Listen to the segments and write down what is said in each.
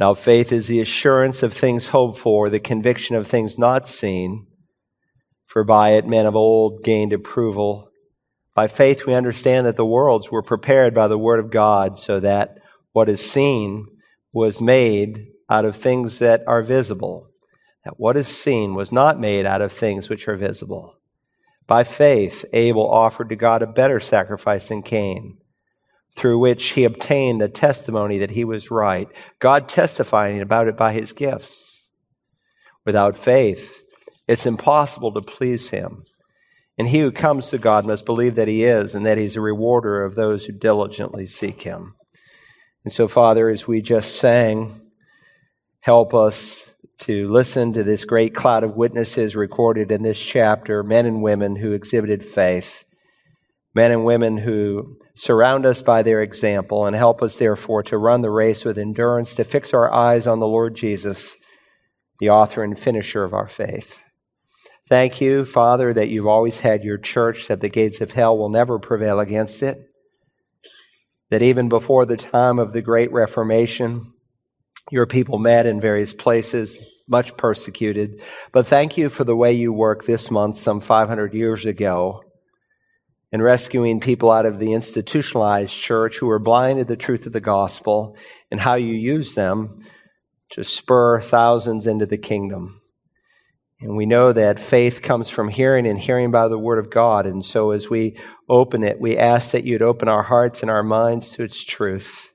Now, faith is the assurance of things hoped for, the conviction of things not seen. For by it men of old gained approval. By faith we understand that the worlds were prepared by the word of God, so that what is seen was made out of things that are visible. That what is seen was not made out of things which are visible. By faith, Abel offered to God a better sacrifice than Cain through which he obtained the testimony that he was right, God testifying about it by his gifts. Without faith, it's impossible to please him. And he who comes to God must believe that he is and that he's a rewarder of those who diligently seek him. And so, Father, as we just sang, help us to listen to this great cloud of witnesses recorded in this chapter, men and women who exhibited faith men and women who surround us by their example and help us, therefore, to run the race with endurance, to fix our eyes on the Lord Jesus, the author and finisher of our faith. Thank you, Father, that you've always had your church, that the gates of hell will never prevail against it. That even before the time of the Great Reformation, your people met in various places, much persecuted. But thank you for the way you worked this month, some 500 years ago, and rescuing people out of the institutionalized church who are blind to the truth of the gospel and how you use them to spur thousands into the kingdom. And we know that faith comes from hearing and hearing by the word of God. And so as we open it, we ask that you'd open our hearts and our minds to its truth.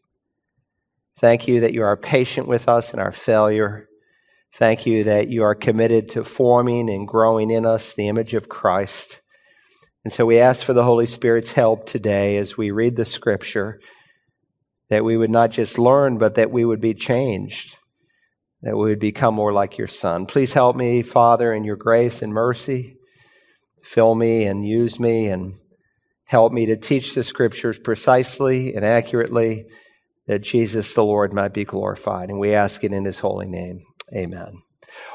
Thank you that you are patient with us in our failure. Thank you that you are committed to forming and growing in us the image of Christ. And so we ask for the Holy Spirit's help today as we read the scripture, that we would not just learn, but that we would be changed, that we would become more like your Son. Please help me, Father, in your grace and mercy. Fill me and use me and help me to teach the scriptures precisely and accurately, that Jesus the Lord might be glorified. And we ask it in his holy name. Amen.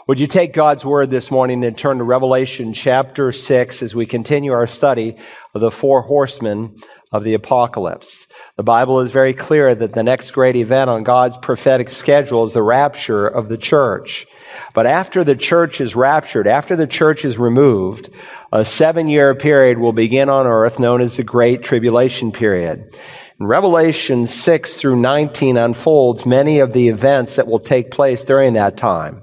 Would you take God's word this morning and turn to Revelation chapter 6 as we continue our study of the four horsemen of the apocalypse? The Bible is very clear that the next great event on God's prophetic schedule is the rapture of the church. But after the church is raptured, after the church is removed, a seven year period will begin on earth known as the Great Tribulation Period. Revelation 6 through 19 unfolds many of the events that will take place during that time.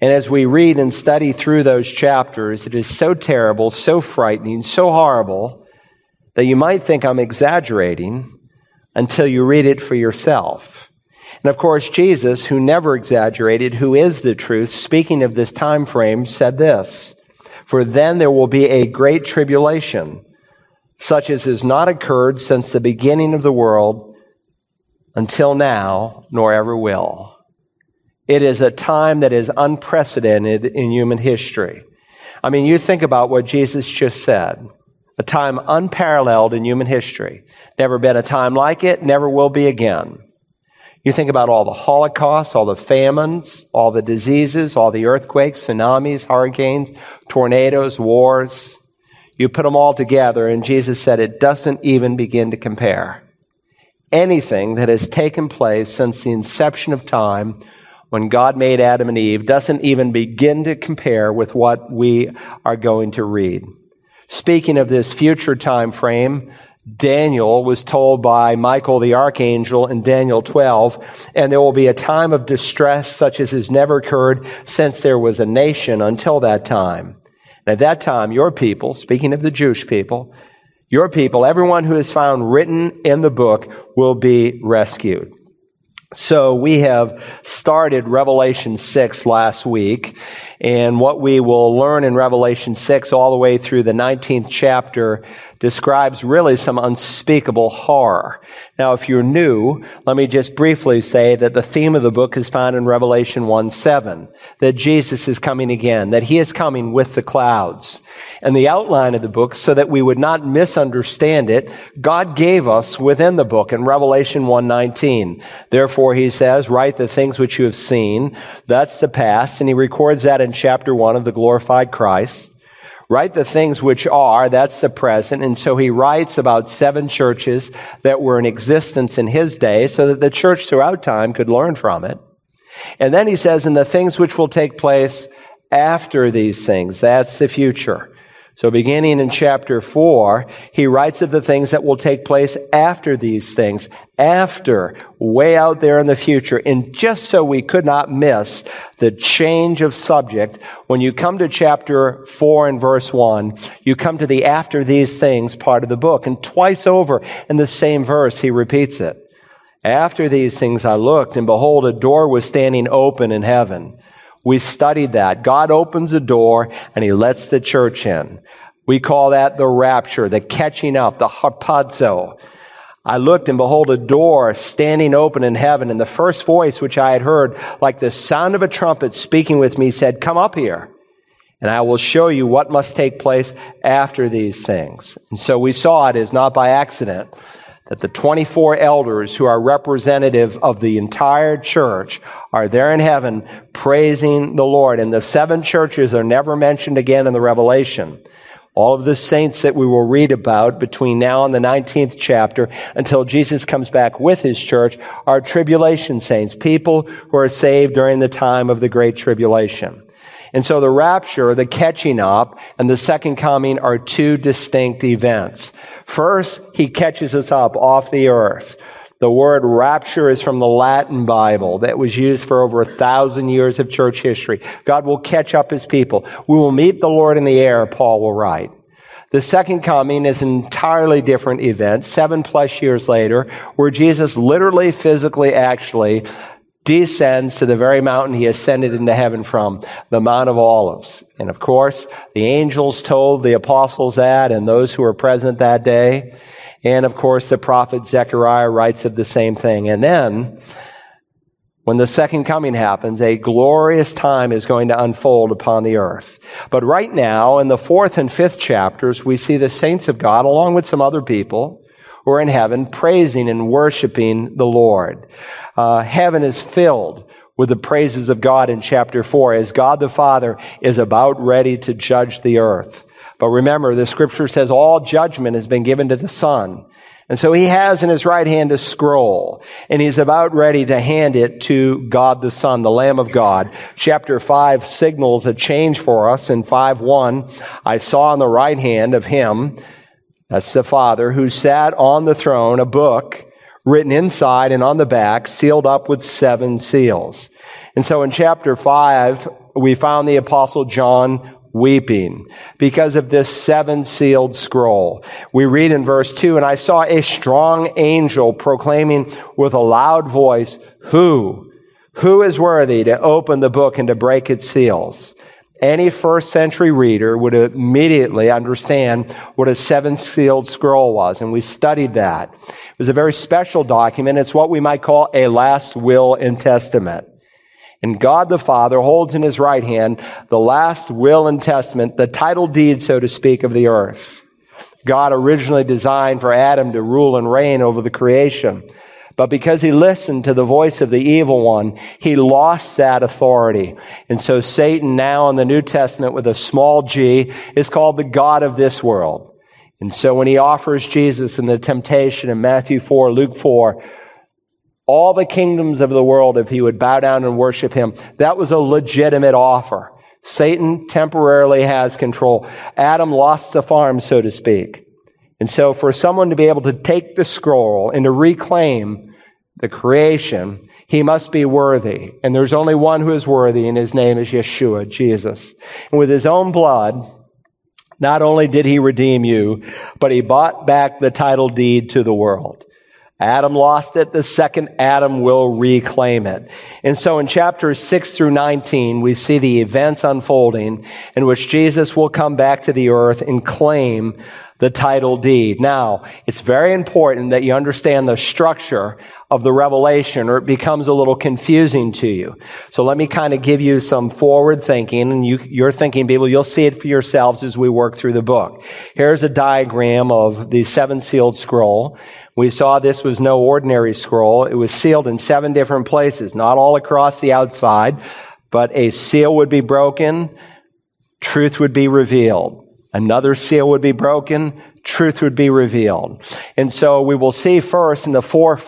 And as we read and study through those chapters, it is so terrible, so frightening, so horrible that you might think I'm exaggerating until you read it for yourself. And of course, Jesus, who never exaggerated, who is the truth, speaking of this time frame, said this, For then there will be a great tribulation, such as has not occurred since the beginning of the world until now, nor ever will. It is a time that is unprecedented in human history. I mean, you think about what Jesus just said. A time unparalleled in human history. Never been a time like it, never will be again. You think about all the holocausts, all the famines, all the diseases, all the earthquakes, tsunamis, hurricanes, tornadoes, wars. You put them all together, and Jesus said it doesn't even begin to compare. Anything that has taken place since the inception of time when God made Adam and Eve doesn't even begin to compare with what we are going to read. Speaking of this future time frame, Daniel was told by Michael the archangel in Daniel 12, and there will be a time of distress such as has never occurred since there was a nation until that time. And at that time, your people, speaking of the Jewish people, your people, everyone who is found written in the book will be rescued. So we have started Revelation 6 last week, and what we will learn in Revelation 6 all the way through the 19th chapter describes really some unspeakable horror. Now, if you're new, let me just briefly say that the theme of the book is found in Revelation 1 7, that Jesus is coming again, that he is coming with the clouds. And the outline of the book, so that we would not misunderstand it, God gave us within the book in Revelation 1:19. Therefore, he says, write the things which you have seen. That's the past. And he records that in chapter 1 of the glorified Christ. Write the things which are, that's the present. And so he writes about seven churches that were in existence in his day so that the church throughout time could learn from it. And then he says, and the things which will take place after these things. That's the future. So beginning in chapter four, he writes of the things that will take place after these things, after, way out there in the future. And just so we could not miss the change of subject, when you come to chapter four and verse one, you come to the after these things part of the book. And twice over in the same verse, he repeats it. After these things I looked, and behold, a door was standing open in heaven. We studied that. God opens a door and he lets the church in. We call that the rapture, the catching up, the harpazo. I looked and behold a door standing open in heaven and the first voice which I had heard like the sound of a trumpet speaking with me said, come up here and I will show you what must take place after these things. And so we saw it is not by accident that the 24 elders who are representative of the entire church are there in heaven praising the Lord. And the seven churches are never mentioned again in the Revelation. All of the saints that we will read about between now and the 19th chapter until Jesus comes back with his church are tribulation saints, people who are saved during the time of the great tribulation. And so the rapture, the catching up, and the second coming are two distinct events. First, he catches us up off the earth. The word rapture is from the Latin Bible that was used for over a thousand years of church history. God will catch up his people. We will meet the Lord in the air, Paul will write. The second coming is an entirely different event, seven plus years later, where Jesus literally, physically, actually descends to the very mountain he ascended into heaven from, the Mount of Olives. And of course, the angels told the apostles that and those who were present that day. And of course, the prophet Zechariah writes of the same thing. And then, when the second coming happens, a glorious time is going to unfold upon the earth. But right now, in the fourth and fifth chapters, we see the saints of God, along with some other people, who are in heaven praising and worshiping the Lord. Uh, heaven is filled with the praises of God in chapter 4 as God the Father is about ready to judge the earth. But remember, the scripture says all judgment has been given to the Son. And so he has in his right hand a scroll, and he's about ready to hand it to God the Son, the Lamb of God. Chapter 5 signals a change for us. In 5 1, I saw on the right hand of him that's the Father who sat on the throne, a book written inside and on the back, sealed up with seven seals. And so in chapter five, we found the apostle John weeping because of this seven sealed scroll. We read in verse two, and I saw a strong angel proclaiming with a loud voice, who, who is worthy to open the book and to break its seals? Any first century reader would immediately understand what a seven sealed scroll was. And we studied that. It was a very special document. It's what we might call a last will and testament. And God the Father holds in his right hand the last will and testament, the title deed, so to speak, of the earth. God originally designed for Adam to rule and reign over the creation. But because he listened to the voice of the evil one, he lost that authority. And so Satan now in the New Testament with a small g is called the God of this world. And so when he offers Jesus in the temptation in Matthew 4, Luke 4, all the kingdoms of the world, if he would bow down and worship him, that was a legitimate offer. Satan temporarily has control. Adam lost the farm, so to speak. And so for someone to be able to take the scroll and to reclaim the creation, he must be worthy. And there's only one who is worthy, and his name is Yeshua, Jesus. And with his own blood, not only did he redeem you, but he bought back the title deed to the world. Adam lost it. The second Adam will reclaim it. And so in chapters 6 through 19, we see the events unfolding in which Jesus will come back to the earth and claim the title deed. Now, it's very important that you understand the structure of the revelation or it becomes a little confusing to you. So let me kind of give you some forward thinking and you, you're thinking people, you'll see it for yourselves as we work through the book. Here's a diagram of the seven sealed scroll. We saw this was no ordinary scroll. It was sealed in seven different places, not all across the outside, but a seal would be broken, truth would be revealed. Another seal would be broken, truth would be revealed. And so we will see first in the four,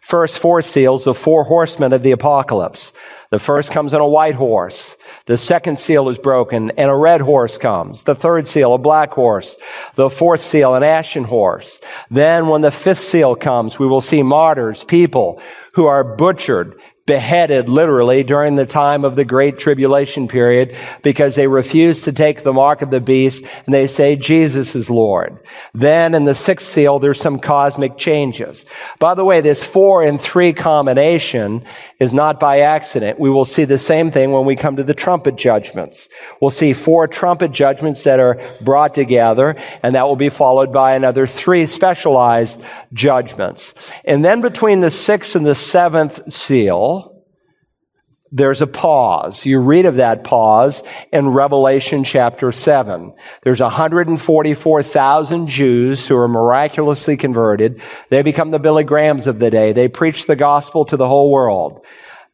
first four seals, the four horsemen of the apocalypse. The first comes on a white horse. The second seal is broken and a red horse comes. The third seal, a black horse. The fourth seal, an ashen horse. Then when the fifth seal comes, we will see martyrs, people who are butchered, beheaded literally during the time of the great tribulation period because they refuse to take the mark of the beast and they say Jesus is Lord. Then in the sixth seal, there's some cosmic changes. By the way, this four and three combination is not by accident. We will see the same thing when we come to the trumpet judgments. We'll see four trumpet judgments that are brought together and that will be followed by another three specialized judgments. And then between the sixth and the seventh seal, there's a pause. You read of that pause in Revelation chapter 7. There's 144,000 Jews who are miraculously converted. They become the Billy Grahams of the day. They preach the gospel to the whole world.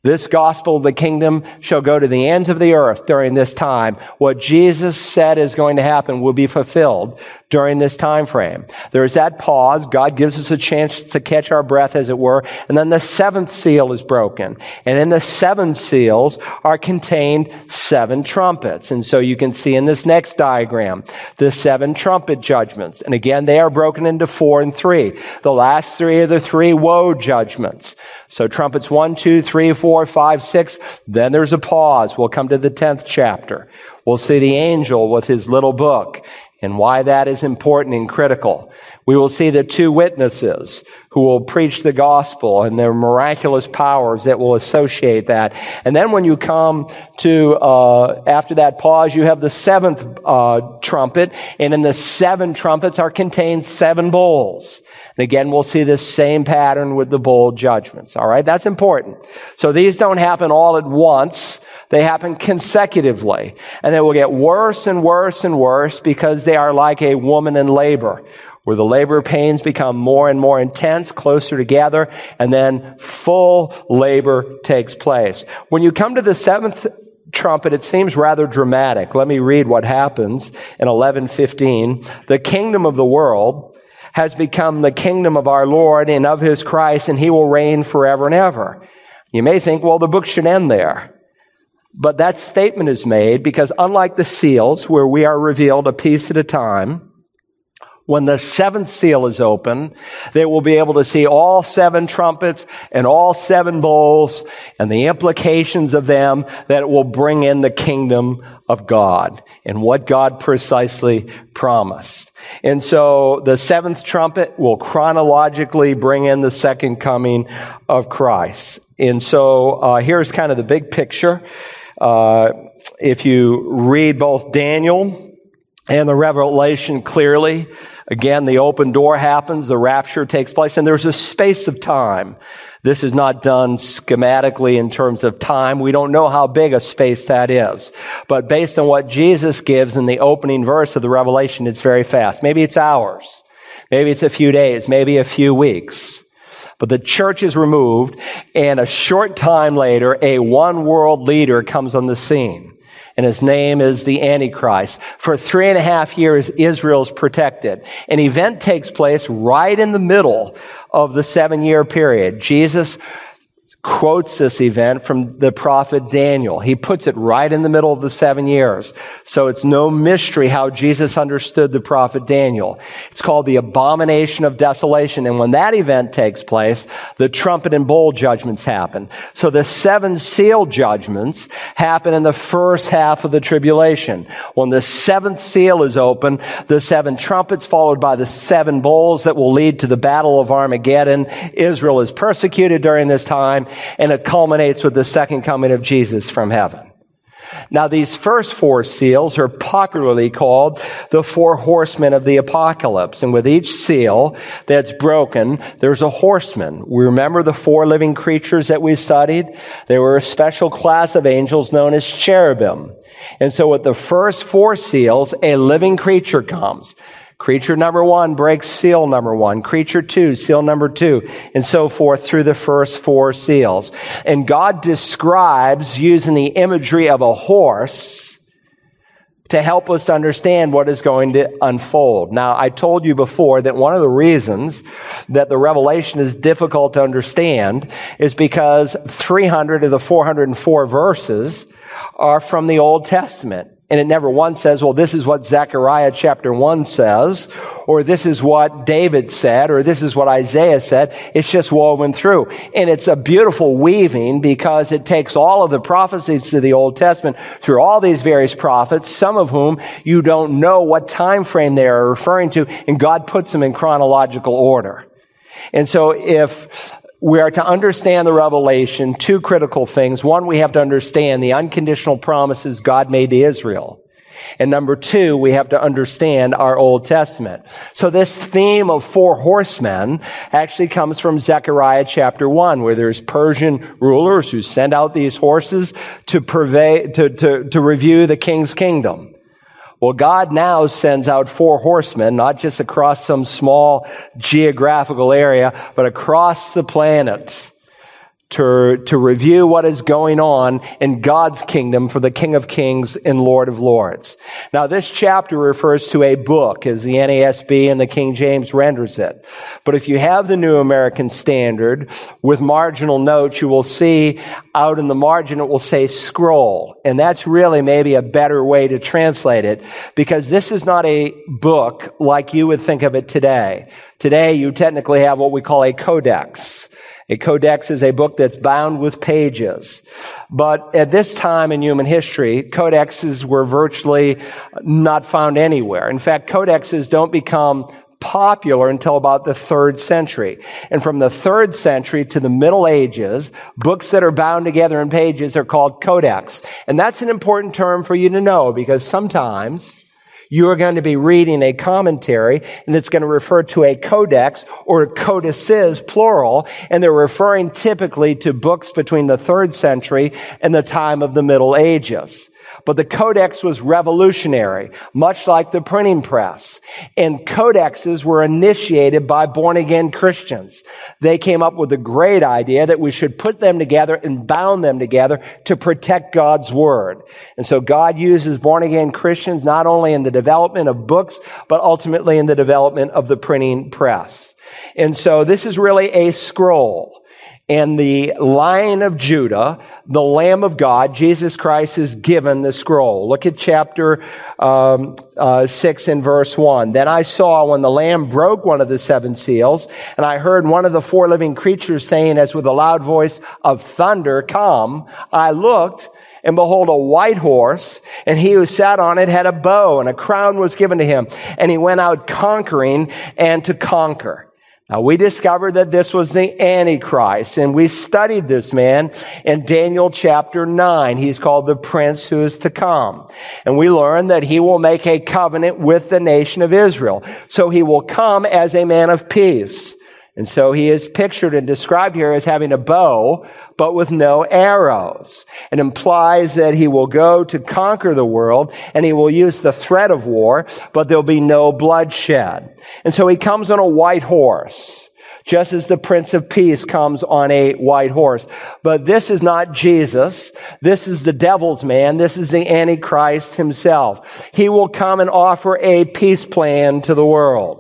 This gospel of the kingdom shall go to the ends of the earth during this time. What Jesus said is going to happen will be fulfilled during this time frame. There's that pause. God gives us a chance to catch our breath, as it were. And then the seventh seal is broken. And in the seven seals are contained seven trumpets. And so you can see in this next diagram the seven trumpet judgments. And again, they are broken into four and three. The last three are the three woe judgments. So trumpets one, two, three, four, five, six. Then there's a pause. We'll come to the tenth chapter. We'll see the angel with his little book and why that is important and critical. We will see the two witnesses who will preach the gospel and their miraculous powers that will associate that. And then when you come to, uh, after that pause, you have the seventh uh, trumpet, and in the seven trumpets are contained seven bowls. And again, we'll see this same pattern with the bowl judgments. All right, that's important. So these don't happen all at once. They happen consecutively. And they will get worse and worse and worse because they are like a woman in labor where the labor pains become more and more intense, closer together, and then full labor takes place. When you come to the seventh trumpet, it seems rather dramatic. Let me read what happens in 1115. The kingdom of the world has become the kingdom of our Lord and of his Christ, and he will reign forever and ever. You may think, well, the book should end there. But that statement is made because unlike the seals, where we are revealed a piece at a time, when the seventh seal is open, they will be able to see all seven trumpets and all seven bowls and the implications of them that will bring in the kingdom of God and what God precisely promised. And so the seventh trumpet will chronologically bring in the second coming of Christ. And so uh, here's kind of the big picture. Uh, if you read both Daniel and the Revelation clearly, Again, the open door happens, the rapture takes place, and there's a space of time. This is not done schematically in terms of time. We don't know how big a space that is. But based on what Jesus gives in the opening verse of the Revelation, it's very fast. Maybe it's hours. Maybe it's a few days. Maybe a few weeks. But the church is removed, and a short time later, a one world leader comes on the scene and his name is the Antichrist. For three and a half years, Israel's protected. An event takes place right in the middle of the seven year period. Jesus quotes this event from the prophet Daniel. He puts it right in the middle of the seven years. So it's no mystery how Jesus understood the prophet Daniel. It's called the abomination of desolation. And when that event takes place, the trumpet and bowl judgments happen. So the seven seal judgments happen in the first half of the tribulation. When the seventh seal is open, the seven trumpets followed by the seven bowls that will lead to the battle of Armageddon. Israel is persecuted during this time and it culminates with the second coming of Jesus from heaven. Now, these first four seals are popularly called the four horsemen of the apocalypse. And with each seal that's broken, there's a horseman. We remember the four living creatures that we studied? They were a special class of angels known as cherubim. And so with the first four seals, a living creature comes. Creature number one breaks seal number one. Creature two, seal number two, and so forth through the first four seals. And God describes using the imagery of a horse to help us understand what is going to unfold. Now, I told you before that one of the reasons that the revelation is difficult to understand is because 300 of the 404 verses are from the Old Testament. And it never once says, well, this is what Zechariah chapter 1 says, or this is what David said, or this is what Isaiah said. It's just woven through. And it's a beautiful weaving because it takes all of the prophecies to the Old Testament through all these various prophets, some of whom you don't know what time frame they are referring to, and God puts them in chronological order. And so if we are to understand the revelation, two critical things. One, we have to understand the unconditional promises God made to Israel. And number two, we have to understand our Old Testament. So this theme of four horsemen actually comes from Zechariah chapter one, where there's Persian rulers who send out these horses to purvey, to, to, to review the king's kingdom. Well, God now sends out four horsemen, not just across some small geographical area, but across the planet to, to review what is going on in God's kingdom for the King of Kings and Lord of Lords. Now, this chapter refers to a book, as the NASB and the King James renders it. But if you have the New American Standard with marginal notes, you will see out in the margin it will say scroll. And that's really maybe a better way to translate it because this is not a book like you would think of it today. Today, you technically have what we call a codex. A codex is a book that's bound with pages. But at this time in human history, codexes were virtually not found anywhere. In fact, codexes don't become popular until about the third century. And from the third century to the Middle Ages, books that are bound together in pages are called codex. And that's an important term for you to know because sometimes you are going to be reading a commentary and it's going to refer to a codex or codices, plural, and they're referring typically to books between the third century and the time of the Middle Ages. But the codex was revolutionary, much like the printing press. And codexes were initiated by born again Christians. They came up with a great idea that we should put them together and bound them together to protect God's word. And so God uses born again Christians not only in the development of books, but ultimately in the development of the printing press. And so this is really a scroll and the Lion of Judah, the Lamb of God, Jesus Christ is given the scroll. Look at chapter um, uh, 6 and verse 1. Then I saw when the Lamb broke one of the seven seals, and I heard one of the four living creatures saying as with a loud voice of thunder, Come. I looked, and behold, a white horse, and he who sat on it had a bow, and a crown was given to him, and he went out conquering and to conquer. Now we discovered that this was the Antichrist and we studied this man in Daniel chapter 9. He's called the prince who is to come. And we learned that he will make a covenant with the nation of Israel. So he will come as a man of peace. And so he is pictured and described here as having a bow, but with no arrows. It implies that he will go to conquer the world and he will use the threat of war, but there'll be no bloodshed. And so he comes on a white horse just as the Prince of Peace comes on a white horse. But this is not Jesus. This is the devil's man. This is the Antichrist himself. He will come and offer a peace plan to the world.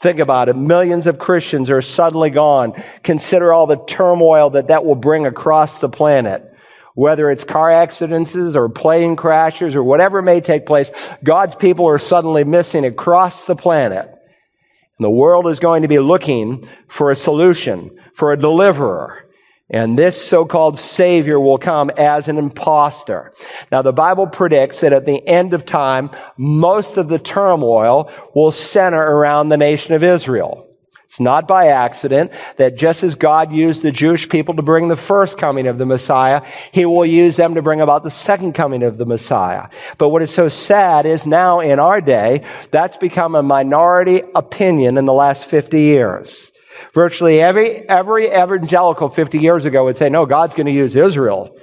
Think about it. Millions of Christians are suddenly gone. Consider all the turmoil that that will bring across the planet. Whether it's car accidents or plane crashes or whatever may take place, God's people are suddenly missing across the planet. And the world is going to be looking for a solution, for a deliverer. And this so-called savior will come as an impostor. Now the Bible predicts that at the end of time, most of the turmoil will center around the nation of Israel. It's not by accident that just as God used the Jewish people to bring the first coming of the Messiah, He will use them to bring about the second coming of the Messiah. But what is so sad is now in our day, that's become a minority opinion in the last 50 years. Virtually every, every evangelical 50 years ago would say, no, God's going to use Israel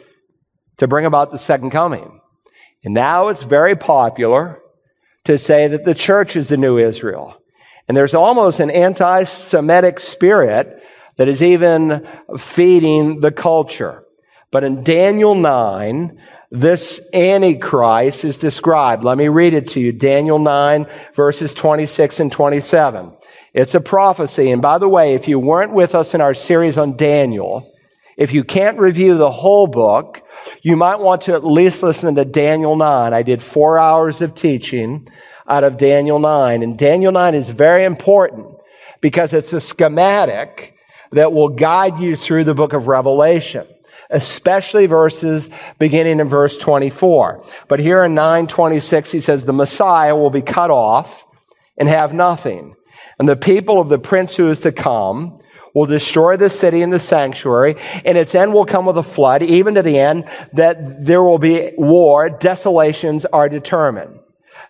to bring about the second coming. And now it's very popular to say that the church is the new Israel. And there's almost an anti-Semitic spirit that is even feeding the culture. But in Daniel 9, this Antichrist is described. Let me read it to you. Daniel 9 verses 26 and 27. It's a prophecy. And by the way, if you weren't with us in our series on Daniel, if you can't review the whole book, you might want to at least listen to Daniel 9. I did four hours of teaching out of Daniel 9. And Daniel 9 is very important because it's a schematic that will guide you through the book of Revelation especially verses beginning in verse 24. But here in 926, he says, the Messiah will be cut off and have nothing. And the people of the prince who is to come will destroy the city and the sanctuary, and its end will come with a flood, even to the end that there will be war, desolations are determined.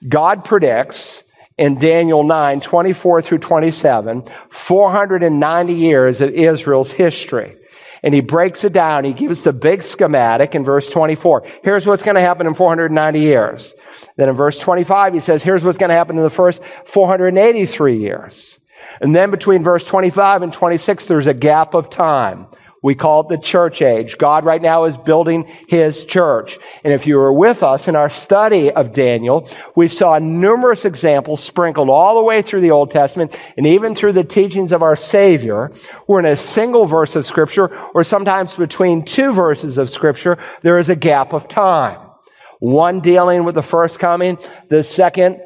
God predicts in Daniel 9, 24 through 27, 490 years of Israel's history. And he breaks it down. He gives the big schematic in verse 24. Here's what's going to happen in 490 years. Then in verse 25, he says, here's what's going to happen in the first 483 years. And then between verse 25 and 26, there's a gap of time. We call it the church age. God right now is building his church. And if you were with us in our study of Daniel, we saw numerous examples sprinkled all the way through the Old Testament and even through the teachings of our Savior, where in a single verse of Scripture, or sometimes between two verses of Scripture, there is a gap of time. One dealing with the first coming, the second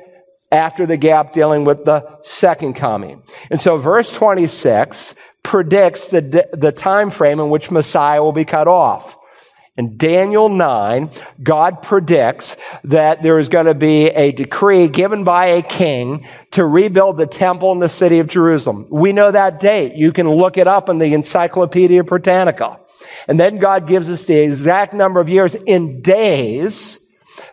after the gap dealing with the second coming. And so verse 26 predicts the, the time frame in which Messiah will be cut off. In Daniel 9, God predicts that there is going to be a decree given by a king to rebuild the temple in the city of Jerusalem. We know that date. You can look it up in the Encyclopedia Britannica. And then God gives us the exact number of years in days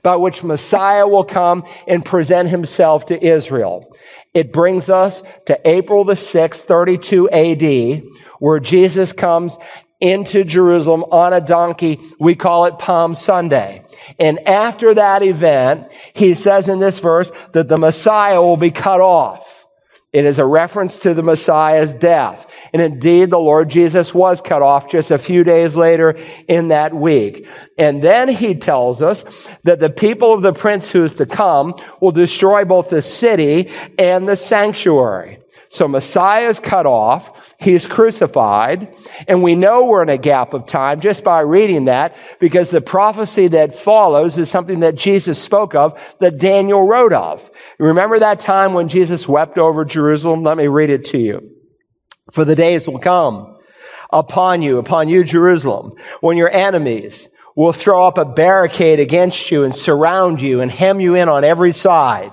by which Messiah will come and present himself to Israel. It brings us to April the 6th, 32 AD, where Jesus comes into Jerusalem on a donkey. We call it Palm Sunday. And after that event, he says in this verse that the Messiah will be cut off. It is a reference to the Messiah's death. And indeed, the Lord Jesus was cut off just a few days later in that week. And then he tells us that the people of the prince who is to come will destroy both the city and the sanctuary. So Messiah is cut off. He's crucified. And we know we're in a gap of time just by reading that because the prophecy that follows is something that Jesus spoke of that Daniel wrote of. Remember that time when Jesus wept over Jerusalem? Let me read it to you. For the days will come upon you, upon you, Jerusalem, when your enemies will throw up a barricade against you and surround you and hem you in on every side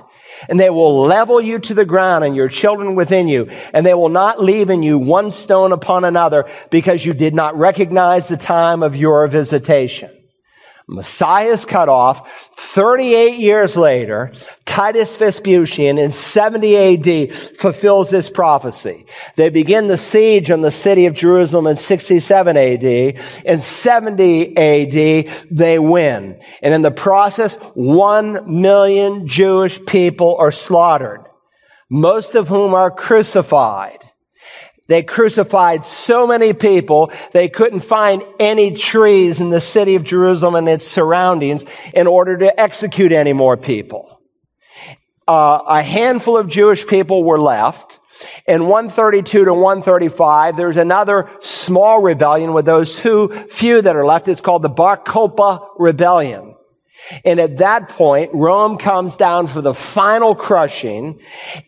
and they will level you to the ground and your children within you, and they will not leave in you one stone upon another because you did not recognize the time of your visitation. Messiah is cut off. 38 years later, Titus Vespasian in 70 AD fulfills this prophecy. They begin the siege on the city of Jerusalem in 67 AD. In 70 AD, they win. And in the process, one million Jewish people are slaughtered, most of whom are crucified. They crucified so many people, they couldn't find any trees in the city of Jerusalem and its surroundings in order to execute any more people. Uh, a handful of Jewish people were left. In 132 to 135, there's another small rebellion with those two few that are left. It's called the Bar Kokhba Rebellion. And at that point, Rome comes down for the final crushing,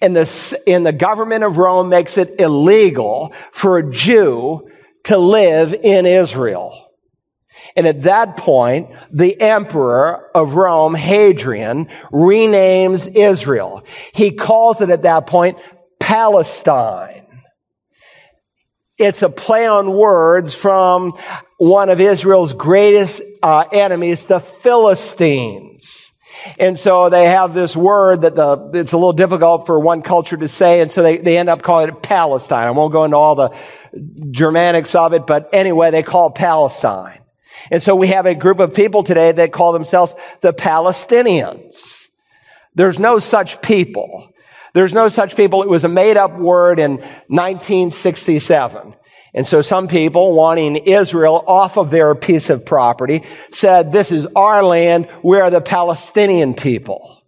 and the, and the government of Rome makes it illegal for a Jew to live in Israel. And at that point, the emperor of Rome, Hadrian, renames Israel. He calls it at that point Palestine. It's a play on words from one of Israel's greatest uh, enemies, the Philistines. And so they have this word that the, it's a little difficult for one culture to say, and so they, they end up calling it Palestine. I won't go into all the Germanics of it, but anyway, they call Palestine. And so we have a group of people today that call themselves the Palestinians. There's no such people. There's no such people. It was a made up word in 1967. And so some people wanting Israel off of their piece of property said, this is our land. We are the Palestinian people.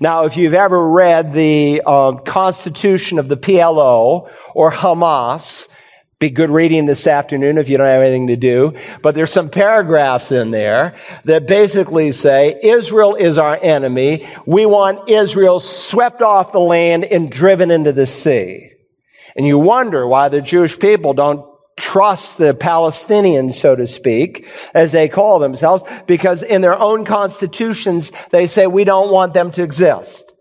Now, if you've ever read the uh, constitution of the PLO or Hamas, be good reading this afternoon if you don't have anything to do. But there's some paragraphs in there that basically say Israel is our enemy. We want Israel swept off the land and driven into the sea. And you wonder why the Jewish people don't trust the Palestinians, so to speak, as they call themselves, because in their own constitutions, they say we don't want them to exist.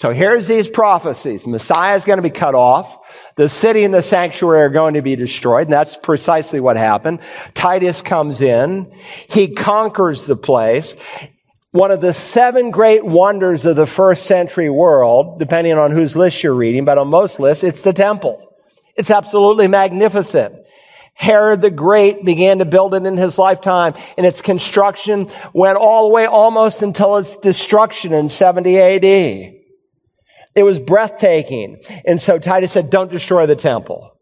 So here's these prophecies. Messiah is going to be cut off. The city and the sanctuary are going to be destroyed. And that's precisely what happened. Titus comes in. He conquers the place. One of the seven great wonders of the first century world, depending on whose list you're reading, but on most lists, it's the temple. It's absolutely magnificent. Herod the Great began to build it in his lifetime, and its construction went all the way almost until its destruction in 70 AD. It was breathtaking. And so Titus said, don't destroy the temple.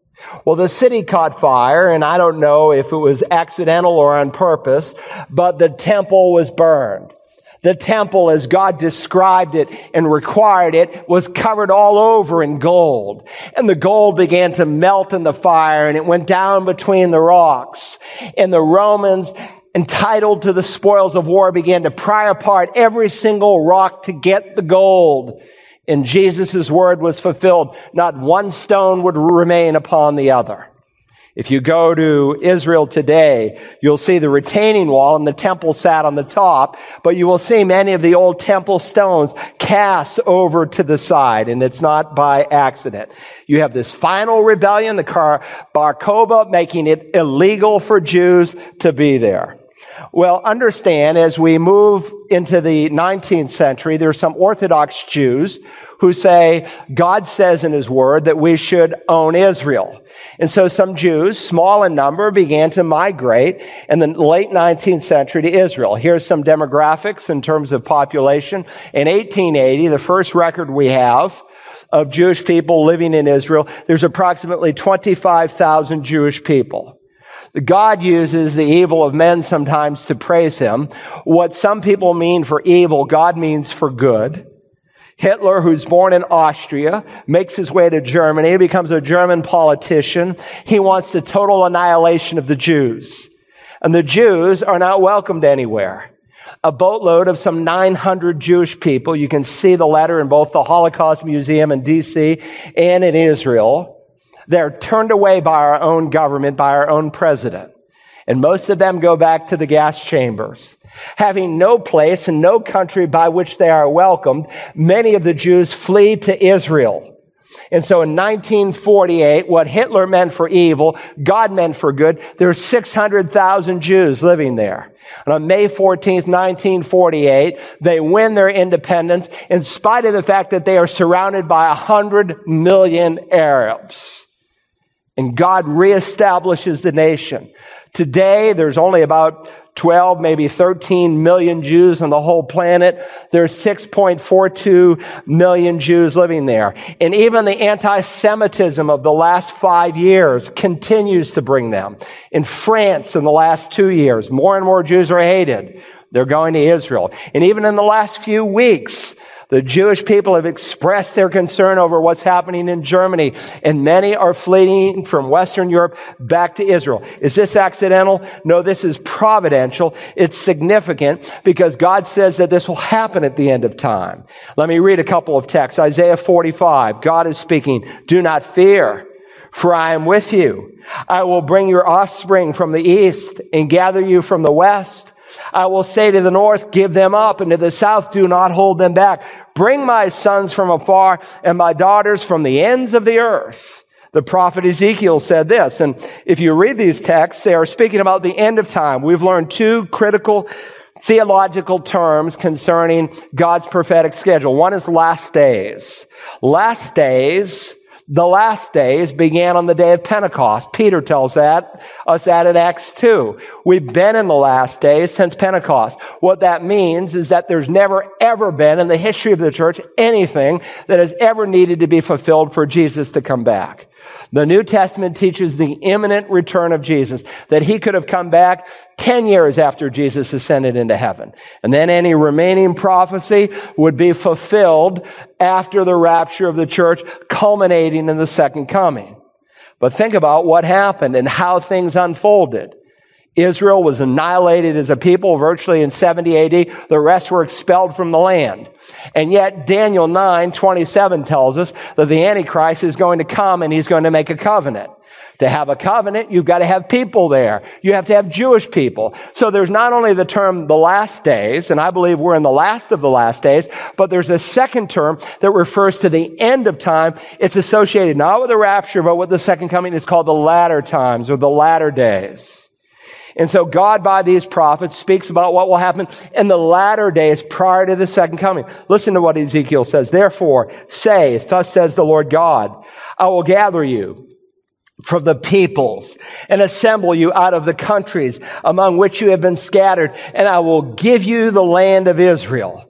Well, the city caught fire, and I don't know if it was accidental or on purpose, but the temple was burned. The temple, as God described it and required it, was covered all over in gold. And the gold began to melt in the fire and it went down between the rocks. And the Romans, entitled to the spoils of war, began to pry apart every single rock to get the gold. And Jesus' word was fulfilled. Not one stone would remain upon the other. If you go to Israel today, you'll see the retaining wall and the temple sat on the top, but you will see many of the old temple stones cast over to the side, and it's not by accident. You have this final rebellion, the car Bar Kokhba, making it illegal for Jews to be there. Well, understand as we move into the 19th century, there are some Orthodox Jews who say God says in his word that we should own Israel. And so some Jews, small in number, began to migrate in the late 19th century to Israel. Here's some demographics in terms of population. In 1880, the first record we have of Jewish people living in Israel, there's approximately 25,000 Jewish people. God uses the evil of men sometimes to praise him. What some people mean for evil, God means for good. Hitler, who's born in Austria, makes his way to Germany, becomes a German politician. He wants the total annihilation of the Jews. And the Jews are not welcomed anywhere. A boatload of some 900 Jewish people. You can see the letter in both the Holocaust Museum in DC and in Israel. They're turned away by our own government, by our own president. And most of them go back to the gas chambers. Having no place and no country by which they are welcomed, many of the Jews flee to Israel. And so in 1948, what Hitler meant for evil, God meant for good. There are 600,000 Jews living there. And on May 14th, 1948, they win their independence in spite of the fact that they are surrounded by 100 million Arabs. And God reestablishes the nation. Today, there's only about 12, maybe 13 million Jews on the whole planet. There's 6.42 million Jews living there. And even the anti-Semitism of the last five years continues to bring them. In France, in the last two years, more and more Jews are hated. They're going to Israel. And even in the last few weeks, the Jewish people have expressed their concern over what's happening in Germany, and many are fleeing from Western Europe back to Israel. Is this accidental? No, this is providential. It's significant because God says that this will happen at the end of time. Let me read a couple of texts. Isaiah 45. God is speaking. Do not fear for I am with you. I will bring your offspring from the east and gather you from the west. I will say to the north, give them up, and to the south, do not hold them back. Bring my sons from afar and my daughters from the ends of the earth. The prophet Ezekiel said this, and if you read these texts, they are speaking about the end of time. We've learned two critical theological terms concerning God's prophetic schedule. One is last days. Last days the last days began on the day of Pentecost. Peter tells that, us that in Acts 2. We've been in the last days since Pentecost. What that means is that there's never ever been in the history of the church anything that has ever needed to be fulfilled for Jesus to come back. The New Testament teaches the imminent return of Jesus, that he could have come back 10 years after Jesus ascended into heaven. And then any remaining prophecy would be fulfilled after the rapture of the church, culminating in the second coming. But think about what happened and how things unfolded. Israel was annihilated as a people virtually in 70 AD. The rest were expelled from the land. And yet Daniel 9, 27 tells us that the Antichrist is going to come and he's going to make a covenant. To have a covenant, you've got to have people there. You have to have Jewish people. So there's not only the term the last days, and I believe we're in the last of the last days, but there's a second term that refers to the end of time. It's associated not with the rapture, but with the second coming. It's called the latter times or the latter days. And so God, by these prophets, speaks about what will happen in the latter days prior to the second coming. Listen to what Ezekiel says. Therefore, say, thus says the Lord God, I will gather you from the peoples and assemble you out of the countries among which you have been scattered, and I will give you the land of Israel.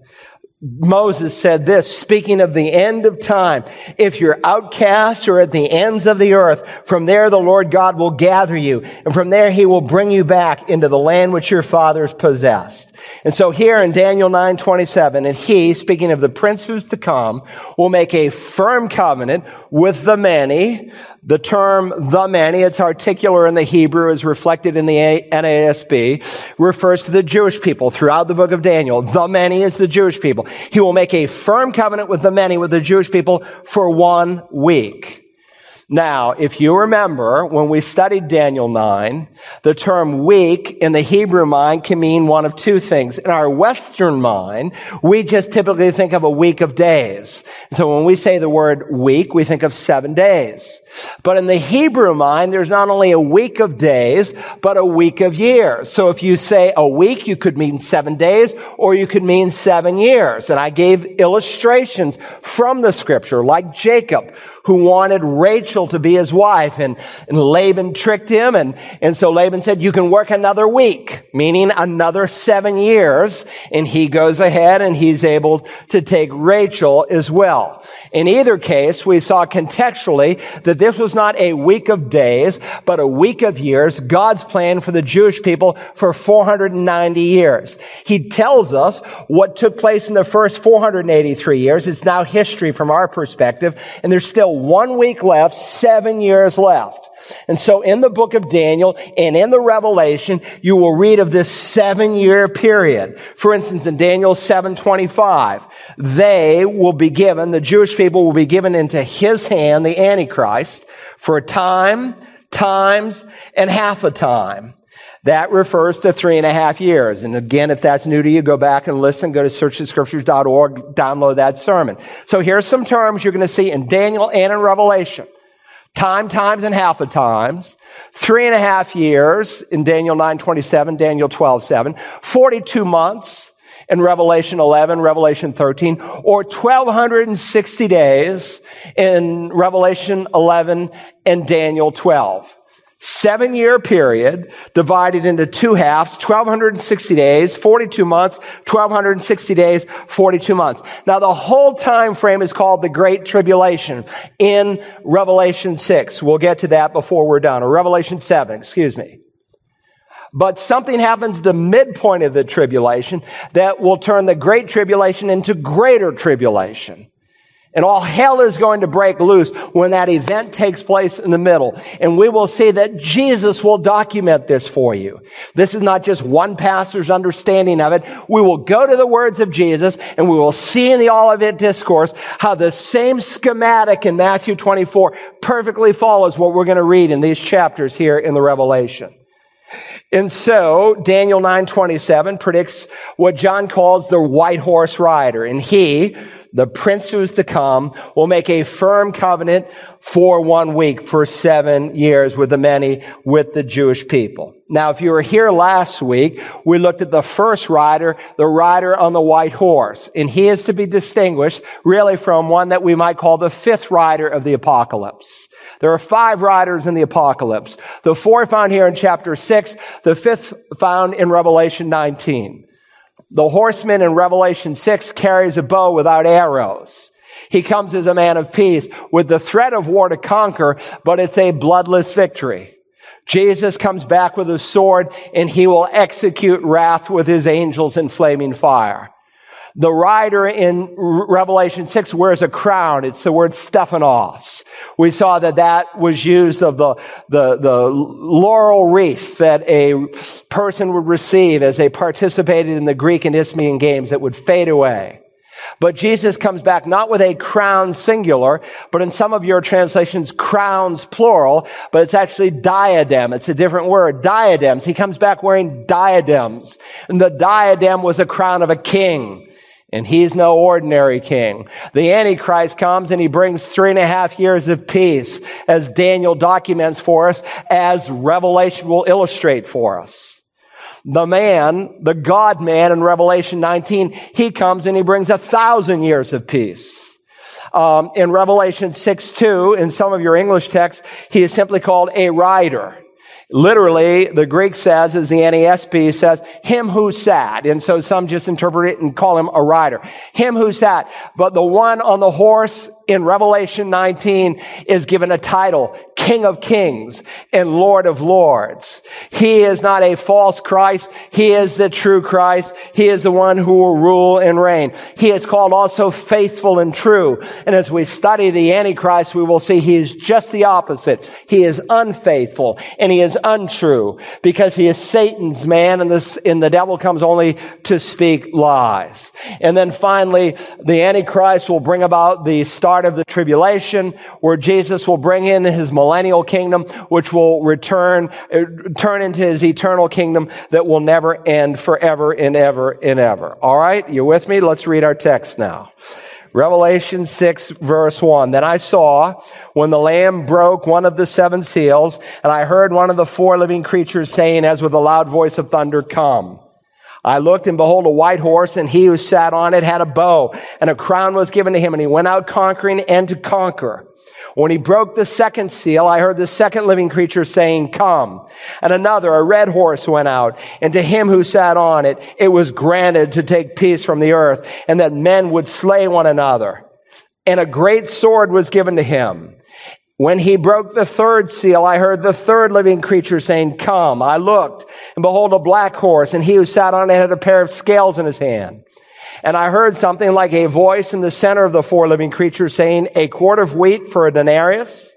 Moses said this, speaking of the end of time, if you're outcast or at the ends of the earth, from there the Lord God will gather you, and from there he will bring you back into the land which your fathers possessed. And so here in Daniel 9, 27, and he, speaking of the prince who's to come, will make a firm covenant with the many. The term the many, it's articular in the Hebrew, is reflected in the NASB, refers to the Jewish people throughout the book of Daniel. The many is the Jewish people. He will make a firm covenant with the many, with the Jewish people for one week. Now, if you remember, when we studied Daniel 9, the term week in the Hebrew mind can mean one of two things. In our Western mind, we just typically think of a week of days. So when we say the word week, we think of seven days. But in the Hebrew mind, there's not only a week of days, but a week of years. So if you say a week, you could mean seven days, or you could mean seven years. And I gave illustrations from the scripture, like Jacob, who wanted Rachel to be his wife, and, and Laban tricked him, and, and so Laban said, you can work another week, meaning another seven years, and he goes ahead and he's able to take Rachel as well. In either case, we saw contextually that this was not a week of days, but a week of years, God's plan for the Jewish people for 490 years. He tells us what took place in the first 483 years. It's now history from our perspective, and there's still one week left, seven years left. And so in the book of Daniel and in the Revelation, you will read of this seven year period. For instance, in Daniel 725, they will be given, the Jewish people will be given into his hand, the Antichrist, for a time, times, and half a time. That refers to three and a half years. And again, if that's new to you, go back and listen. Go to searchthescriptures.org, download that sermon. So here's some terms you're going to see in Daniel and in Revelation. Time, times, and half a times. Three and a half years in Daniel 927, Daniel 12, 7. 42 months in Revelation 11, Revelation 13, or 1260 days in Revelation 11 and Daniel 12 seven year period divided into two halves, 1260 days, 42 months, 1260 days, 42 months. Now the whole time frame is called the Great Tribulation in Revelation 6. We'll get to that before we're done, or Revelation 7, excuse me. But something happens the midpoint of the tribulation that will turn the Great Tribulation into greater tribulation. And all hell is going to break loose when that event takes place in the middle. And we will see that Jesus will document this for you. This is not just one pastor's understanding of it. We will go to the words of Jesus and we will see in the Olivet discourse how the same schematic in Matthew 24 perfectly follows what we're going to read in these chapters here in the Revelation. And so Daniel 9:27 predicts what John calls the white horse rider and he the prince who is to come will make a firm covenant for one week for seven years with the many, with the Jewish people. Now, if you were here last week, we looked at the first rider, the rider on the white horse, and he is to be distinguished really from one that we might call the fifth rider of the apocalypse. There are five riders in the apocalypse. The four found here in chapter six, the fifth found in Revelation 19. The horseman in Revelation 6 carries a bow without arrows. He comes as a man of peace with the threat of war to conquer, but it's a bloodless victory. Jesus comes back with a sword and he will execute wrath with his angels in flaming fire. The rider in Revelation 6 wears a crown. It's the word Stephanos. We saw that that was used of the, the, the laurel wreath that a person would receive as they participated in the Greek and Isthmian games that would fade away. But Jesus comes back not with a crown singular, but in some of your translations, crowns plural, but it's actually diadem. It's a different word. Diadems. He comes back wearing diadems. And the diadem was a crown of a king. And he's no ordinary king. The Antichrist comes and he brings three and a half years of peace, as Daniel documents for us, as Revelation will illustrate for us the man, the God man in Revelation 19, he comes and he brings a thousand years of peace. Um, in Revelation 6 2, in some of your English texts, he is simply called a rider. Literally, the Greek says, as the NASB says, him who sat. And so some just interpret it and call him a rider. Him who sat. But the one on the horse in Revelation 19 is given a title, King of Kings and Lord of Lords. He is not a false Christ. He is the true Christ. He is the one who will rule and reign. He is called also faithful and true. And as we study the Antichrist, we will see he is just the opposite. He is unfaithful and he is untrue because he is Satan's man and, this, and the devil comes only to speak lies. And then finally, the Antichrist will bring about the start of the tribulation where Jesus will bring in his millennial kingdom, which will return, turn into his eternal kingdom that will never end forever and ever and ever. All right. You with me? Let's read our text now. Revelation 6 verse 1. Then I saw when the Lamb broke one of the seven seals, and I heard one of the four living creatures saying as with a loud voice of thunder, come. I looked and behold a white horse and he who sat on it had a bow and a crown was given to him and he went out conquering and to conquer. When he broke the second seal, I heard the second living creature saying, come. And another, a red horse went out and to him who sat on it, it was granted to take peace from the earth and that men would slay one another. And a great sword was given to him. When he broke the third seal, I heard the third living creature saying, come. I looked and behold a black horse and he who sat on it had a pair of scales in his hand. And I heard something like a voice in the center of the four living creatures saying, a quart of wheat for a denarius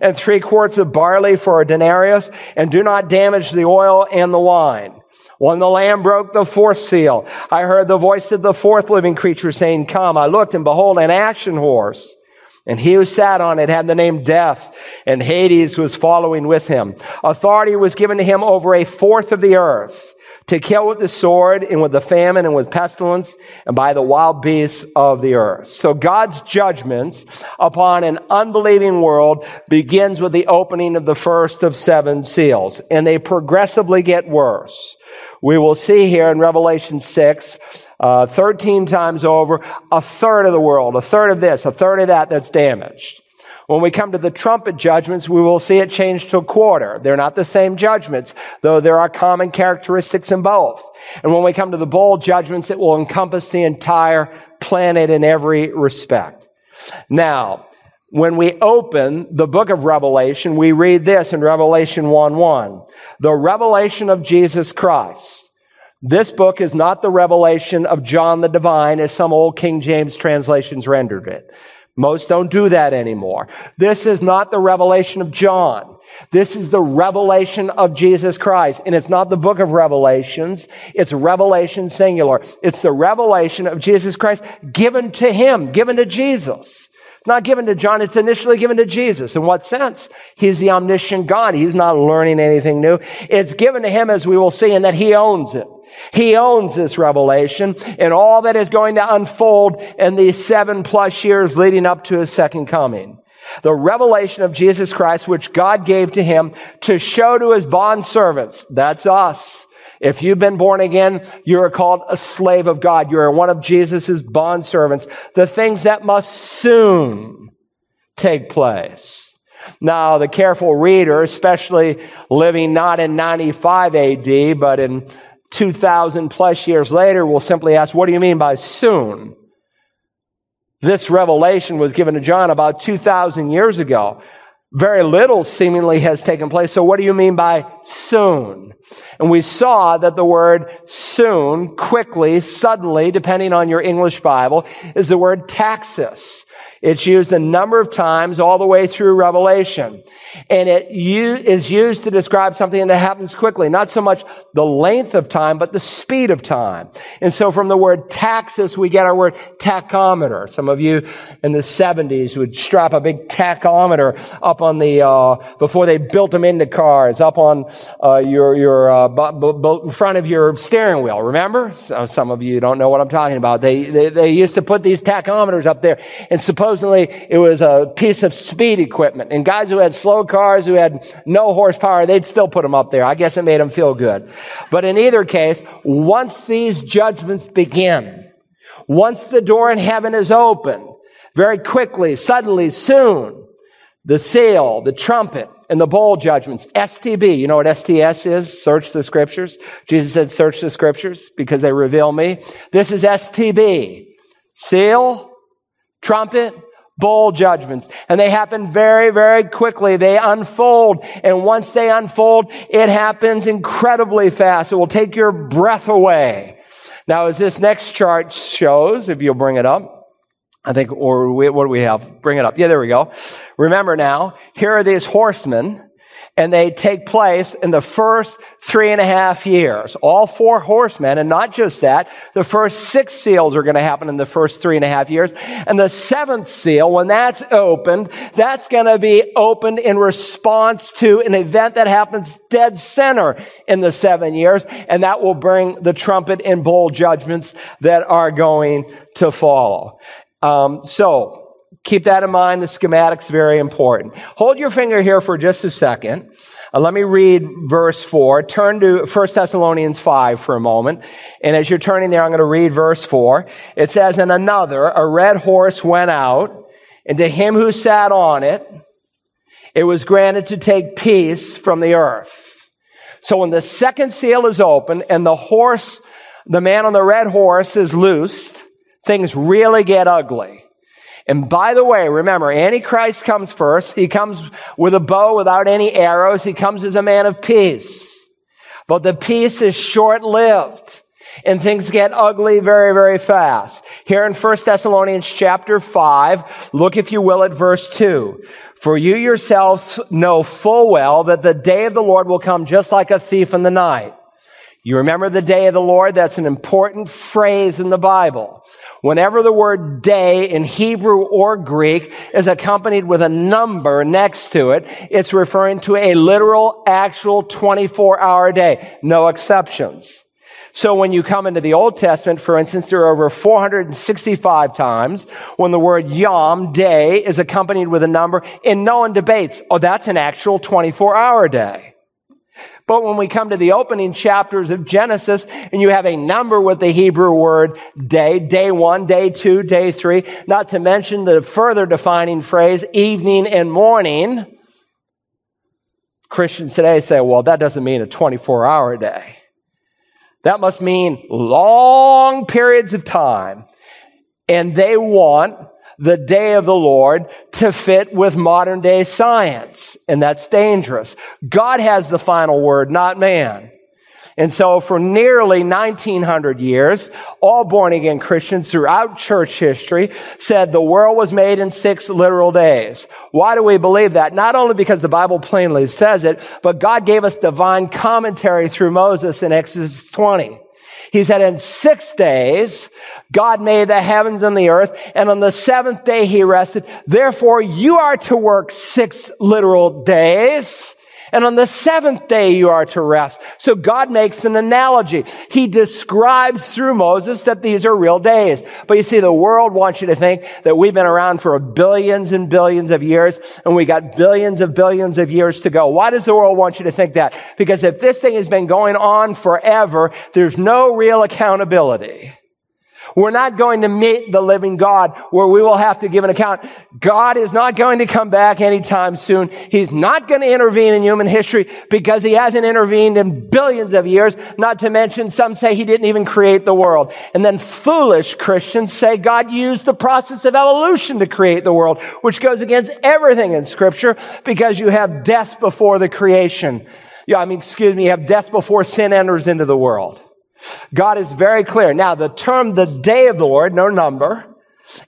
and three quarts of barley for a denarius and do not damage the oil and the wine. When the lamb broke the fourth seal, I heard the voice of the fourth living creature saying, come. I looked and behold an ashen horse and he who sat on it had the name Death, and Hades was following with him. Authority was given to him over a fourth of the earth to kill with the sword and with the famine and with pestilence and by the wild beasts of the earth. So God's judgments upon an unbelieving world begins with the opening of the first of seven seals, and they progressively get worse. We will see here in Revelation 6 uh, 13 times over, a third of the world, a third of this, a third of that that's damaged. When we come to the trumpet judgments, we will see it change to a quarter. They're not the same judgments, though there are common characteristics in both. And when we come to the bowl judgments, it will encompass the entire planet in every respect. Now, when we open the book of Revelation, we read this in Revelation 1 1. The revelation of Jesus Christ this book is not the revelation of John the Divine as some old King James translations rendered it. Most don't do that anymore. This is not the revelation of John. This is the revelation of Jesus Christ. And it's not the book of Revelations. It's revelation singular. It's the revelation of Jesus Christ given to him, given to Jesus. It's not given to John. It's initially given to Jesus. In what sense? He's the omniscient God. He's not learning anything new. It's given to him, as we will see, and that he owns it. He owns this revelation and all that is going to unfold in these seven plus years leading up to his second coming. The revelation of Jesus Christ, which God gave to him to show to his bond servants. That's us. If you've been born again, you're called a slave of God. You're one of Jesus' bond servants. The things that must soon take place. Now, the careful reader, especially living not in 95 AD, but in 2,000 plus years later, will simply ask, what do you mean by soon? This revelation was given to John about 2,000 years ago. Very little seemingly has taken place. So what do you mean by soon? And we saw that the word soon, quickly, suddenly, depending on your English Bible, is the word taxis. It's used a number of times all the way through Revelation. And it is used to describe something that happens quickly, not so much the length of time, but the speed of time. And so from the word taxis, we get our word tachometer. Some of you in the 70s would strap a big tachometer up on the, uh, before they built them into cars, up on uh, your, your uh, in front of your steering wheel. Remember? So some of you don't know what I'm talking about. They, they, they used to put these tachometers up there and supposedly it was a piece of speed equipment. And guys who had slow cars, who had no horsepower, they'd still put them up there. I guess it made them feel good. But in either case, once these judgments begin, once the door in heaven is open, very quickly, suddenly, soon, the seal, the trumpet, and the bowl judgments. STB, you know what STS is? Search the scriptures. Jesus said, search the scriptures because they reveal me. This is STB. Seal, trumpet, bowl judgments. And they happen very, very quickly. They unfold. And once they unfold, it happens incredibly fast. It will take your breath away. Now, as this next chart shows, if you'll bring it up, I think, or we, what do we have? Bring it up. Yeah, there we go. Remember now, here are these horsemen and they take place in the first three and a half years. All four horsemen, and not just that, the first six seals are going to happen in the first three and a half years. And the seventh seal, when that's opened, that's going to be opened in response to an event that happens dead center in the seven years. And that will bring the trumpet and bowl judgments that are going to follow. Um, so, Keep that in mind. The schematic's very important. Hold your finger here for just a second. Uh, let me read verse 4. Turn to 1 Thessalonians 5 for a moment. And as you're turning there, I'm going to read verse 4. It says, And another, a red horse went out, and to him who sat on it, it was granted to take peace from the earth. So when the second seal is open and the horse, the man on the red horse is loosed, things really get ugly. And by the way, remember, Antichrist comes first. He comes with a bow without any arrows. He comes as a man of peace. But the peace is short-lived. And things get ugly very, very fast. Here in 1 Thessalonians chapter 5, look if you will at verse 2. For you yourselves know full well that the day of the Lord will come just like a thief in the night. You remember the day of the Lord? That's an important phrase in the Bible. Whenever the word day in Hebrew or Greek is accompanied with a number next to it, it's referring to a literal, actual 24 hour day. No exceptions. So when you come into the Old Testament, for instance, there are over 465 times when the word yom, day, is accompanied with a number and no one debates, oh, that's an actual 24 hour day. But when we come to the opening chapters of Genesis and you have a number with the Hebrew word day, day one, day two, day three, not to mention the further defining phrase evening and morning, Christians today say, well, that doesn't mean a 24 hour day. That must mean long periods of time. And they want the day of the Lord to fit with modern day science. And that's dangerous. God has the final word, not man. And so for nearly 1900 years, all born again Christians throughout church history said the world was made in six literal days. Why do we believe that? Not only because the Bible plainly says it, but God gave us divine commentary through Moses in Exodus 20. He said, in six days, God made the heavens and the earth, and on the seventh day he rested. Therefore, you are to work six literal days. And on the seventh day you are to rest. So God makes an analogy. He describes through Moses that these are real days. But you see, the world wants you to think that we've been around for billions and billions of years and we got billions of billions of years to go. Why does the world want you to think that? Because if this thing has been going on forever, there's no real accountability. We're not going to meet the living God where we will have to give an account. God is not going to come back anytime soon. He's not going to intervene in human history because he hasn't intervened in billions of years. Not to mention some say he didn't even create the world. And then foolish Christians say God used the process of evolution to create the world, which goes against everything in scripture because you have death before the creation. Yeah, I mean, excuse me, you have death before sin enters into the world. God is very clear. Now, the term the day of the Lord, no number,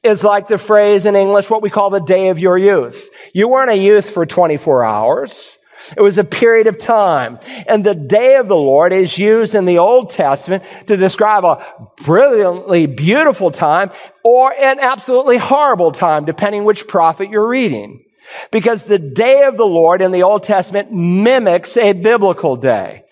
is like the phrase in English, what we call the day of your youth. You weren't a youth for 24 hours. It was a period of time. And the day of the Lord is used in the Old Testament to describe a brilliantly beautiful time or an absolutely horrible time, depending which prophet you're reading. Because the day of the Lord in the Old Testament mimics a biblical day.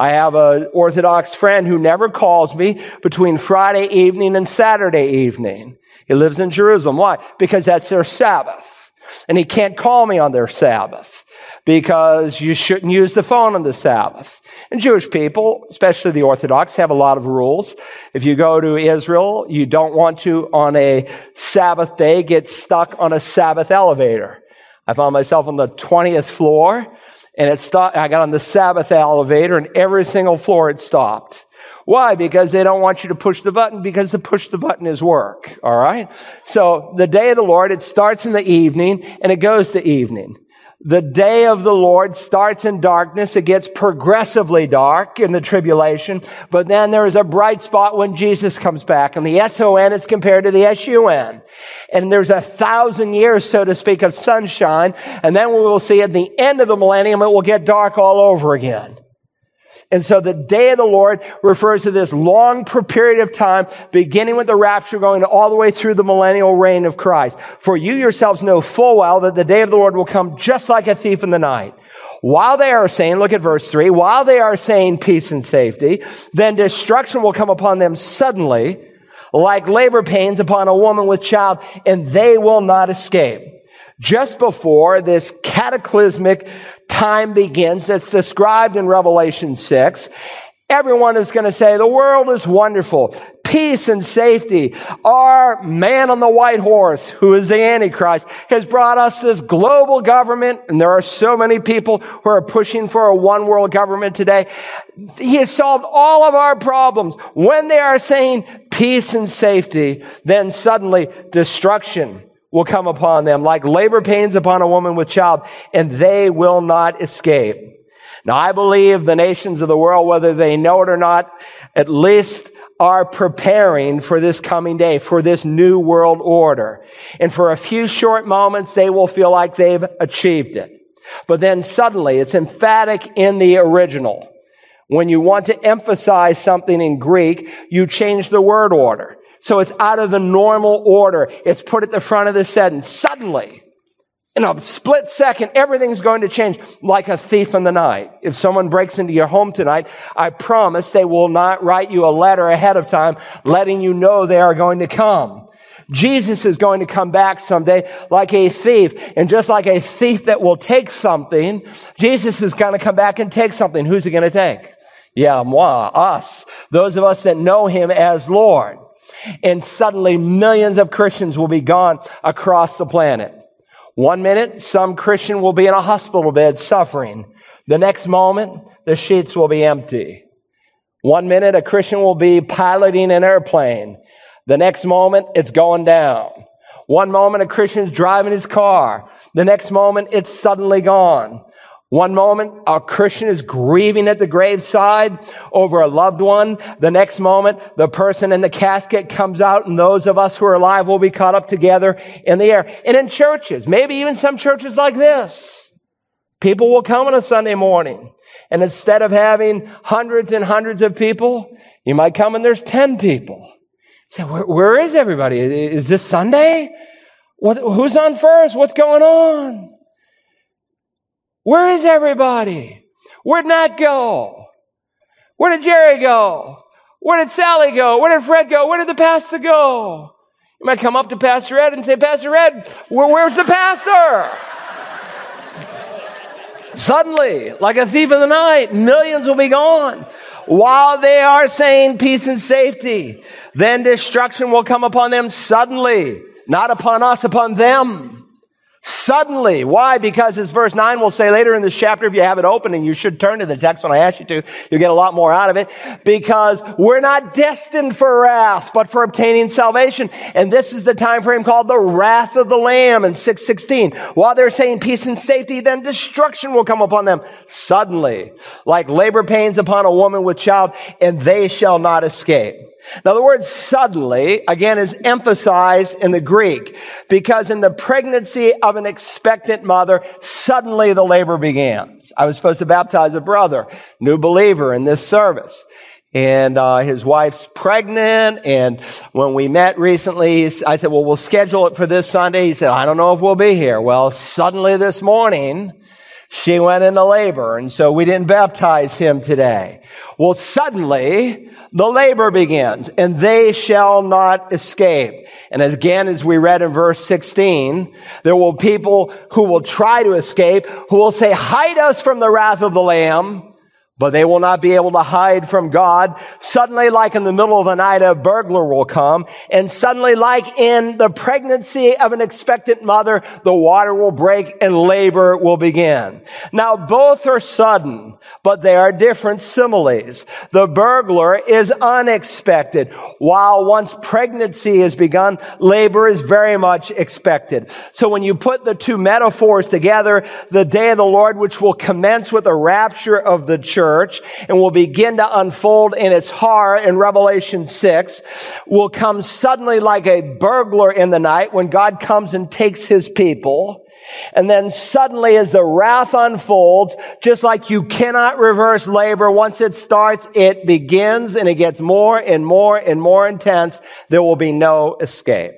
I have an Orthodox friend who never calls me between Friday evening and Saturday evening. He lives in Jerusalem. Why? Because that's their Sabbath. And he can't call me on their Sabbath because you shouldn't use the phone on the Sabbath. And Jewish people, especially the Orthodox, have a lot of rules. If you go to Israel, you don't want to on a Sabbath day get stuck on a Sabbath elevator. I found myself on the 20th floor and it stopped. I got on the Sabbath elevator and every single floor it stopped. Why? Because they don't want you to push the button because to push the button is work. All right. So the day of the Lord, it starts in the evening and it goes to evening. The day of the Lord starts in darkness. It gets progressively dark in the tribulation, but then there is a bright spot when Jesus comes back and the S-O-N is compared to the S-U-N. And there's a thousand years, so to speak, of sunshine. And then we will see at the end of the millennium, it will get dark all over again. And so the day of the Lord refers to this long period of time, beginning with the rapture, going all the way through the millennial reign of Christ. For you yourselves know full well that the day of the Lord will come just like a thief in the night. While they are saying, look at verse three, while they are saying peace and safety, then destruction will come upon them suddenly, like labor pains upon a woman with child, and they will not escape just before this cataclysmic time begins that's described in Revelation 6, everyone is going to say, the world is wonderful. Peace and safety. Our man on the white horse, who is the Antichrist, has brought us this global government. And there are so many people who are pushing for a one world government today. He has solved all of our problems. When they are saying peace and safety, then suddenly destruction will come upon them like labor pains upon a woman with child, and they will not escape. Now, I believe the nations of the world, whether they know it or not, at least are preparing for this coming day, for this new world order. And for a few short moments, they will feel like they've achieved it. But then suddenly, it's emphatic in the original. When you want to emphasize something in Greek, you change the word order. So it's out of the normal order. It's put at the front of the sentence. Suddenly, in a split second, everything's going to change like a thief in the night. If someone breaks into your home tonight, I promise they will not write you a letter ahead of time letting you know they are going to come. Jesus is going to come back someday like a thief. And just like a thief that will take something, Jesus is going to come back and take something. Who's he going to take? Yeah, moi, us. Those of us that know him as Lord and suddenly millions of Christians will be gone across the planet. One minute, some Christian will be in a hospital bed suffering. The next moment, the sheets will be empty. One minute, a Christian will be piloting an airplane. The next moment, it's going down. One moment, a Christian's driving his car. The next moment, it's suddenly gone. One moment, a Christian is grieving at the graveside over a loved one. The next moment, the person in the casket comes out and those of us who are alive will be caught up together in the air. And in churches, maybe even some churches like this, people will come on a Sunday morning and instead of having hundreds and hundreds of people, you might come and there's 10 people. So where, where is everybody? Is this Sunday? What, who's on first? What's going on? Where is everybody? Where'd Nat go? Where did Jerry go? Where did Sally go? Where did Fred go? Where did the pastor go? You might come up to Pastor Ed and say, Pastor Ed, where, where's the pastor? Suddenly, like a thief in the night, millions will be gone. while they are saying peace and safety, then destruction will come upon them suddenly, not upon us, upon them. Suddenly. Why? Because as verse 9 will say later in this chapter, if you have it open and you should turn to the text when I ask you to, you'll get a lot more out of it. Because we're not destined for wrath, but for obtaining salvation. And this is the time frame called the wrath of the Lamb in 616. While they're saying peace and safety, then destruction will come upon them suddenly, like labor pains upon a woman with child, and they shall not escape. Now the word suddenly, again, is emphasized in the Greek because in the pregnancy of an expectant mother, suddenly the labor begins. I was supposed to baptize a brother, new believer in this service. And uh, his wife's pregnant. And when we met recently, I said, well, we'll schedule it for this Sunday. He said, I don't know if we'll be here. Well, suddenly this morning, she went into labor. And so we didn't baptize him today. Well, suddenly, the labor begins, and they shall not escape. And again, as we read in verse 16, there will people who will try to escape, who will say, hide us from the wrath of the Lamb but they will not be able to hide from God. Suddenly, like in the middle of the night, a burglar will come. And suddenly, like in the pregnancy of an expectant mother, the water will break and labor will begin. Now, both are sudden, but they are different similes. The burglar is unexpected. While once pregnancy is begun, labor is very much expected. So when you put the two metaphors together, the day of the Lord, which will commence with the rapture of the church, church and will begin to unfold in its horror in Revelation 6 will come suddenly like a burglar in the night when God comes and takes his people. And then suddenly as the wrath unfolds, just like you cannot reverse labor, once it starts, it begins and it gets more and more and more intense. There will be no escape.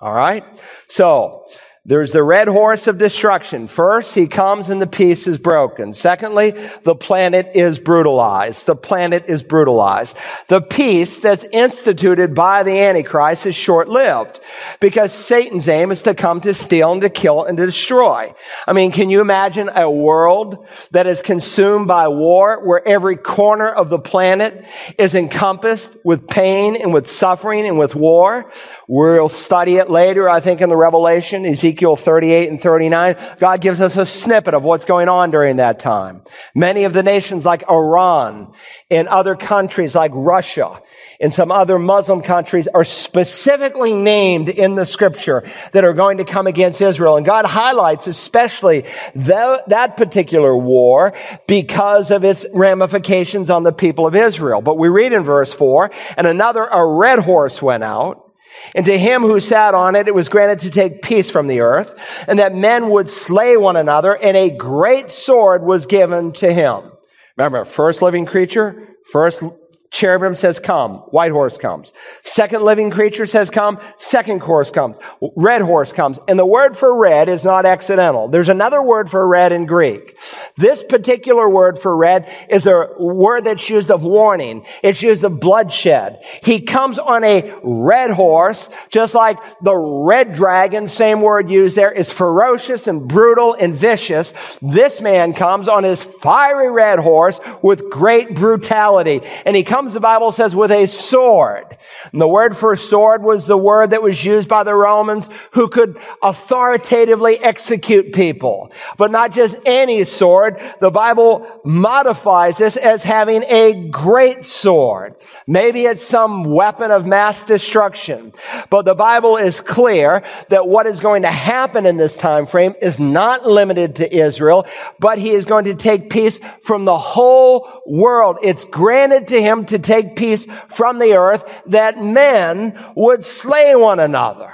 All right. So there's the red horse of destruction. First, he comes and the peace is broken. Secondly, the planet is brutalized. The planet is brutalized. The peace that's instituted by the Antichrist is short-lived because Satan's aim is to come to steal and to kill and to destroy. I mean, can you imagine a world that is consumed by war where every corner of the planet is encompassed with pain and with suffering and with war? We'll study it later, I think, in the Revelation. Ezekiel Ezekiel 38 and 39, God gives us a snippet of what's going on during that time. Many of the nations like Iran and other countries like Russia and some other Muslim countries are specifically named in the scripture that are going to come against Israel. And God highlights especially the, that particular war because of its ramifications on the people of Israel. But we read in verse 4, and another, a red horse went out and to him who sat on it, it was granted to take peace from the earth, and that men would slay one another, and a great sword was given to him. Remember, first living creature, first Cherubim says come. White horse comes. Second living creature says come. Second horse comes. Red horse comes. And the word for red is not accidental. There's another word for red in Greek. This particular word for red is a word that's used of warning. It's used of bloodshed. He comes on a red horse, just like the red dragon, same word used there, is ferocious and brutal and vicious. This man comes on his fiery red horse with great brutality. And he comes comes, the Bible says, with a sword. And the word for sword was the word that was used by the Romans who could authoritatively execute people. But not just any sword. The Bible modifies this as having a great sword. Maybe it's some weapon of mass destruction. But the Bible is clear that what is going to happen in this time frame is not limited to Israel, but he is going to take peace from the whole world. It's granted to him to take peace from the earth that men would slay one another.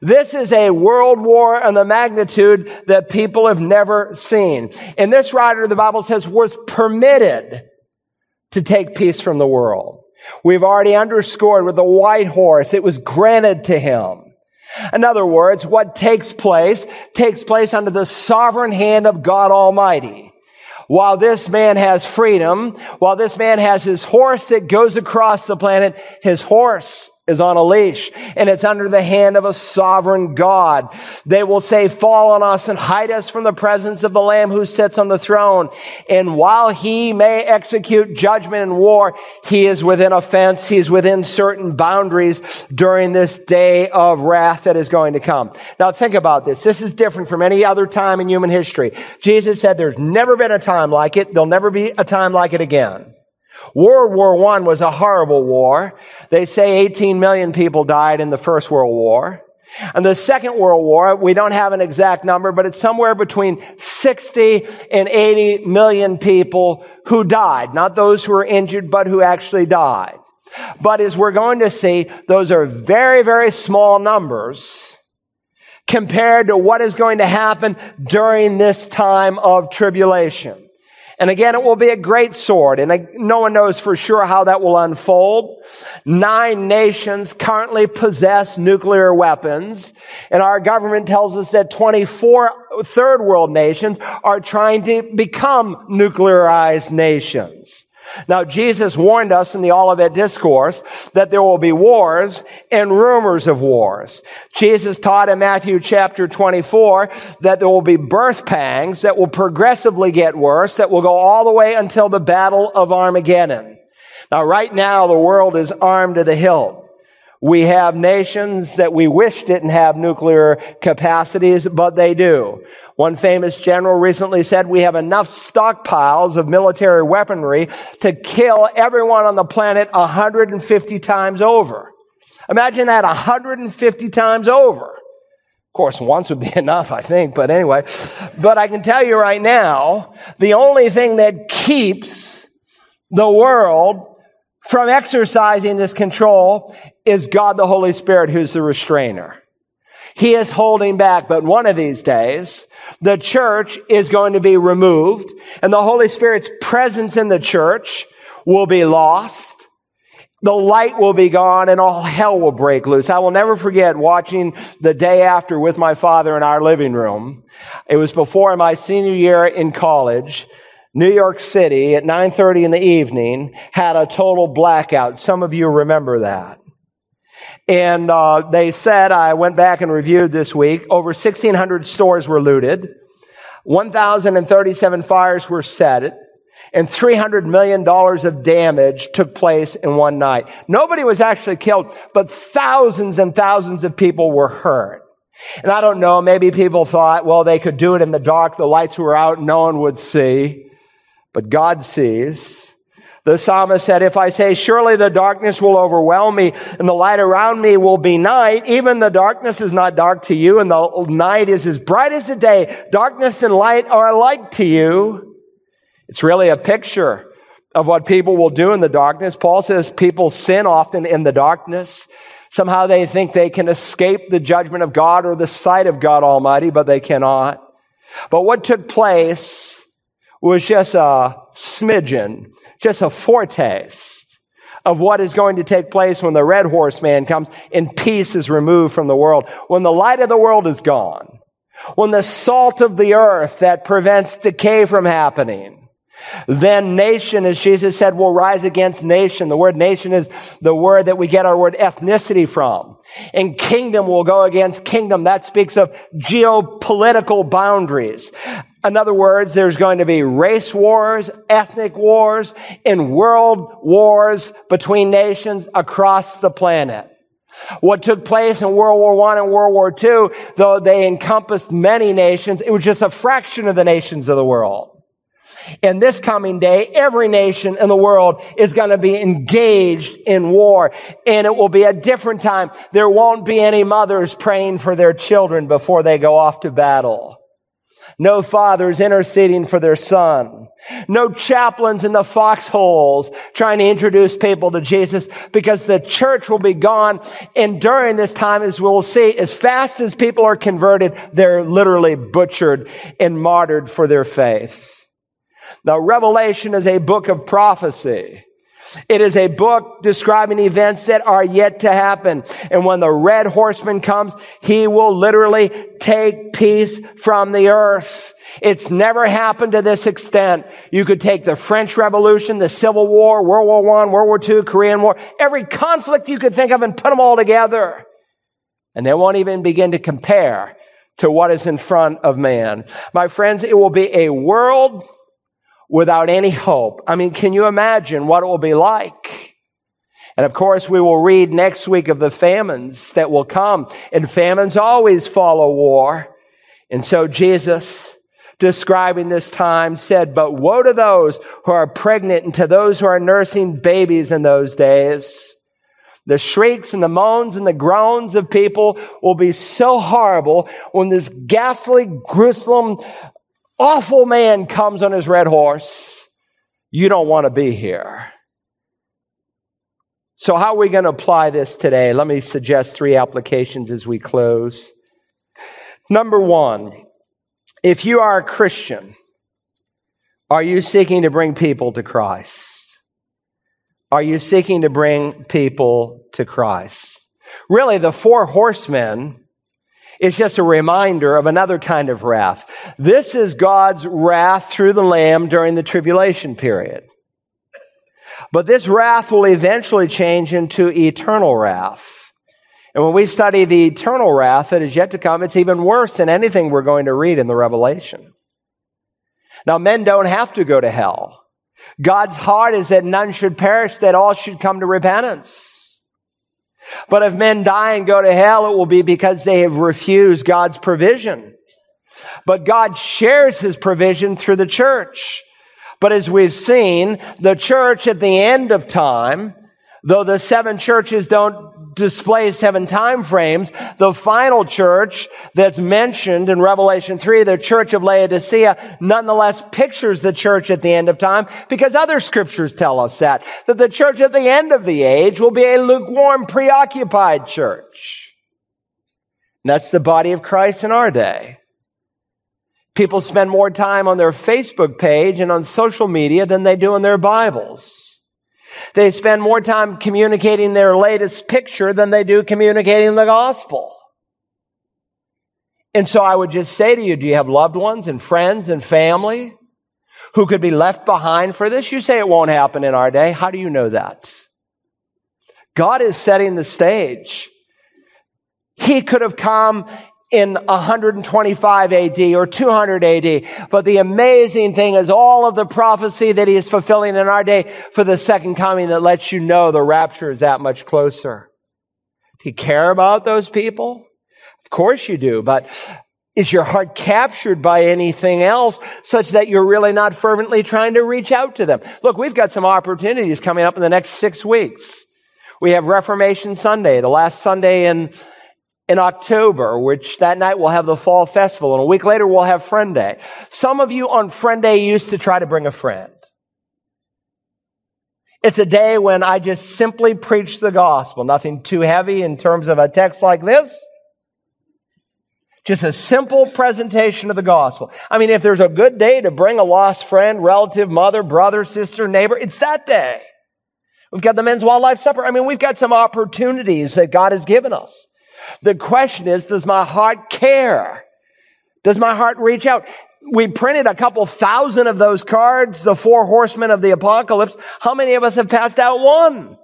This is a world war and the magnitude that people have never seen. And this writer, of the Bible says, was permitted to take peace from the world. We've already underscored with the white horse, it was granted to him. In other words, what takes place takes place under the sovereign hand of God Almighty. While this man has freedom, while this man has his horse that goes across the planet, his horse is on a leash and it's under the hand of a sovereign God. They will say, fall on us and hide us from the presence of the Lamb who sits on the throne. And while he may execute judgment and war, he is within a fence. He's within certain boundaries during this day of wrath that is going to come. Now think about this. This is different from any other time in human history. Jesus said there's never been a time like it. There'll never be a time like it again. World War I was a horrible war. They say 18 million people died in the First World War. And the Second World War, we don't have an exact number, but it's somewhere between 60 and 80 million people who died. Not those who were injured, but who actually died. But as we're going to see, those are very, very small numbers compared to what is going to happen during this time of tribulation. And again, it will be a great sword. And no one knows for sure how that will unfold. Nine nations currently possess nuclear weapons. And our government tells us that 24 third world nations are trying to become nuclearized nations. Now, Jesus warned us in the Olivet Discourse that there will be wars and rumors of wars. Jesus taught in Matthew chapter 24 that there will be birth pangs that will progressively get worse, that will go all the way until the battle of Armageddon. Now, right now, the world is armed to the hilt. We have nations that we wish didn't have nuclear capacities, but they do. One famous general recently said we have enough stockpiles of military weaponry to kill everyone on the planet 150 times over. Imagine that 150 times over. Of course, once would be enough, I think, but anyway. But I can tell you right now, the only thing that keeps the world from exercising this control is God the Holy Spirit, who's the restrainer. He is holding back, but one of these days, the church is going to be removed and the Holy Spirit's presence in the church will be lost. The light will be gone and all hell will break loose. I will never forget watching the day after with my father in our living room. It was before my senior year in college. New York City at 9:30 in the evening had a total blackout. Some of you remember that. And uh, they said, I went back and reviewed this week, over 1,600 stores were looted, 1,037 fires were set, and $300 million of damage took place in one night. Nobody was actually killed, but thousands and thousands of people were hurt. And I don't know, maybe people thought, well, they could do it in the dark, the lights were out, no one would see. But God sees. The psalmist said, if I say, surely the darkness will overwhelm me and the light around me will be night, even the darkness is not dark to you and the night is as bright as the day. Darkness and light are alike to you. It's really a picture of what people will do in the darkness. Paul says people sin often in the darkness. Somehow they think they can escape the judgment of God or the sight of God Almighty, but they cannot. But what took place was just a smidgen just a foretaste of what is going to take place when the red horseman comes and peace is removed from the world. When the light of the world is gone. When the salt of the earth that prevents decay from happening. Then nation, as Jesus said, will rise against nation. The word nation is the word that we get our word ethnicity from. And kingdom will go against kingdom. That speaks of geopolitical boundaries. In other words, there's going to be race wars, ethnic wars, and world wars between nations across the planet. What took place in World War I and World War II, though they encompassed many nations, it was just a fraction of the nations of the world. In this coming day, every nation in the world is going to be engaged in war, and it will be a different time. There won't be any mothers praying for their children before they go off to battle. No fathers interceding for their son. No chaplains in the foxholes trying to introduce people to Jesus because the church will be gone. And during this time, as we'll see, as fast as people are converted, they're literally butchered and martyred for their faith. Now, Revelation is a book of prophecy. It is a book describing events that are yet to happen. And when the red horseman comes, he will literally take peace from the earth. It's never happened to this extent. You could take the French Revolution, the Civil War, World War I, World War II, Korean War, every conflict you could think of and put them all together. And they won't even begin to compare to what is in front of man. My friends, it will be a world without any hope. I mean, can you imagine what it will be like? And of course, we will read next week of the famines that will come. And famines always follow war. And so Jesus, describing this time, said, But woe to those who are pregnant and to those who are nursing babies in those days. The shrieks and the moans and the groans of people will be so horrible when this ghastly, gruesome, awful man comes on his red horse. You don't want to be here. So, how are we going to apply this today? Let me suggest three applications as we close. Number one, if you are a Christian, are you seeking to bring people to Christ? Are you seeking to bring people to Christ? Really, the four horsemen is just a reminder of another kind of wrath. This is God's wrath through the Lamb during the tribulation period. But this wrath will eventually change into eternal wrath. And when we study the eternal wrath that is yet to come, it's even worse than anything we're going to read in the Revelation. Now, men don't have to go to hell. God's heart is that none should perish, that all should come to repentance. But if men die and go to hell, it will be because they have refused God's provision. But God shares his provision through the church. But as we've seen, the church at the end of time, though the seven churches don't displays seven time frames. The final church that's mentioned in Revelation 3, the church of Laodicea, nonetheless pictures the church at the end of time because other scriptures tell us that, that the church at the end of the age will be a lukewarm, preoccupied church. And that's the body of Christ in our day. People spend more time on their Facebook page and on social media than they do in their Bibles. They spend more time communicating their latest picture than they do communicating the gospel. And so I would just say to you, do you have loved ones and friends and family who could be left behind for this? You say it won't happen in our day. How do you know that? God is setting the stage. He could have come in 125 AD or 200 AD. But the amazing thing is all of the prophecy that he is fulfilling in our day for the second coming that lets you know the rapture is that much closer. Do you care about those people? Of course you do, but is your heart captured by anything else such that you're really not fervently trying to reach out to them? Look, we've got some opportunities coming up in the next six weeks. We have Reformation Sunday, the last Sunday in in October, which that night we'll have the fall festival. And a week later we'll have Friend Day. Some of you on Friend Day used to try to bring a friend. It's a day when I just simply preach the gospel. Nothing too heavy in terms of a text like this. Just a simple presentation of the gospel. I mean, if there's a good day to bring a lost friend, relative, mother, brother, sister, neighbor, it's that day. We've got the men's wildlife supper. I mean, we've got some opportunities that God has given us. The question is, does my heart care? Does my heart reach out? We printed a couple thousand of those cards, the four horsemen of the apocalypse. How many of us have passed out one?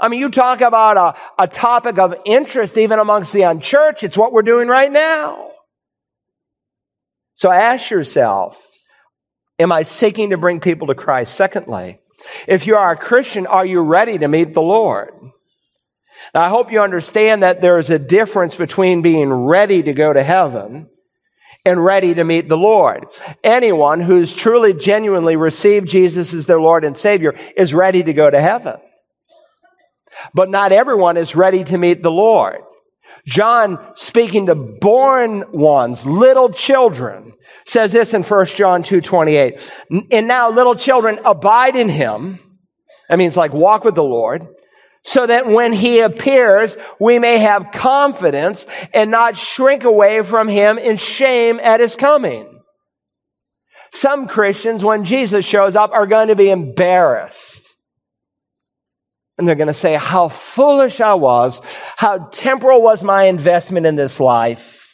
I mean, you talk about a, a topic of interest even amongst the unchurched. It's what we're doing right now. So ask yourself, am I seeking to bring people to Christ? Secondly, if you are a Christian, are you ready to meet the Lord? Now, I hope you understand that there is a difference between being ready to go to heaven and ready to meet the Lord. Anyone who's truly, genuinely received Jesus as their Lord and Savior is ready to go to heaven. But not everyone is ready to meet the Lord. John, speaking to born ones, little children, says this in 1 John 2 28. And now, little children, abide in him. That means like walk with the Lord so that when he appears, we may have confidence and not shrink away from him in shame at his coming. Some Christians, when Jesus shows up, are going to be embarrassed. And they're going to say how foolish I was, how temporal was my investment in this life.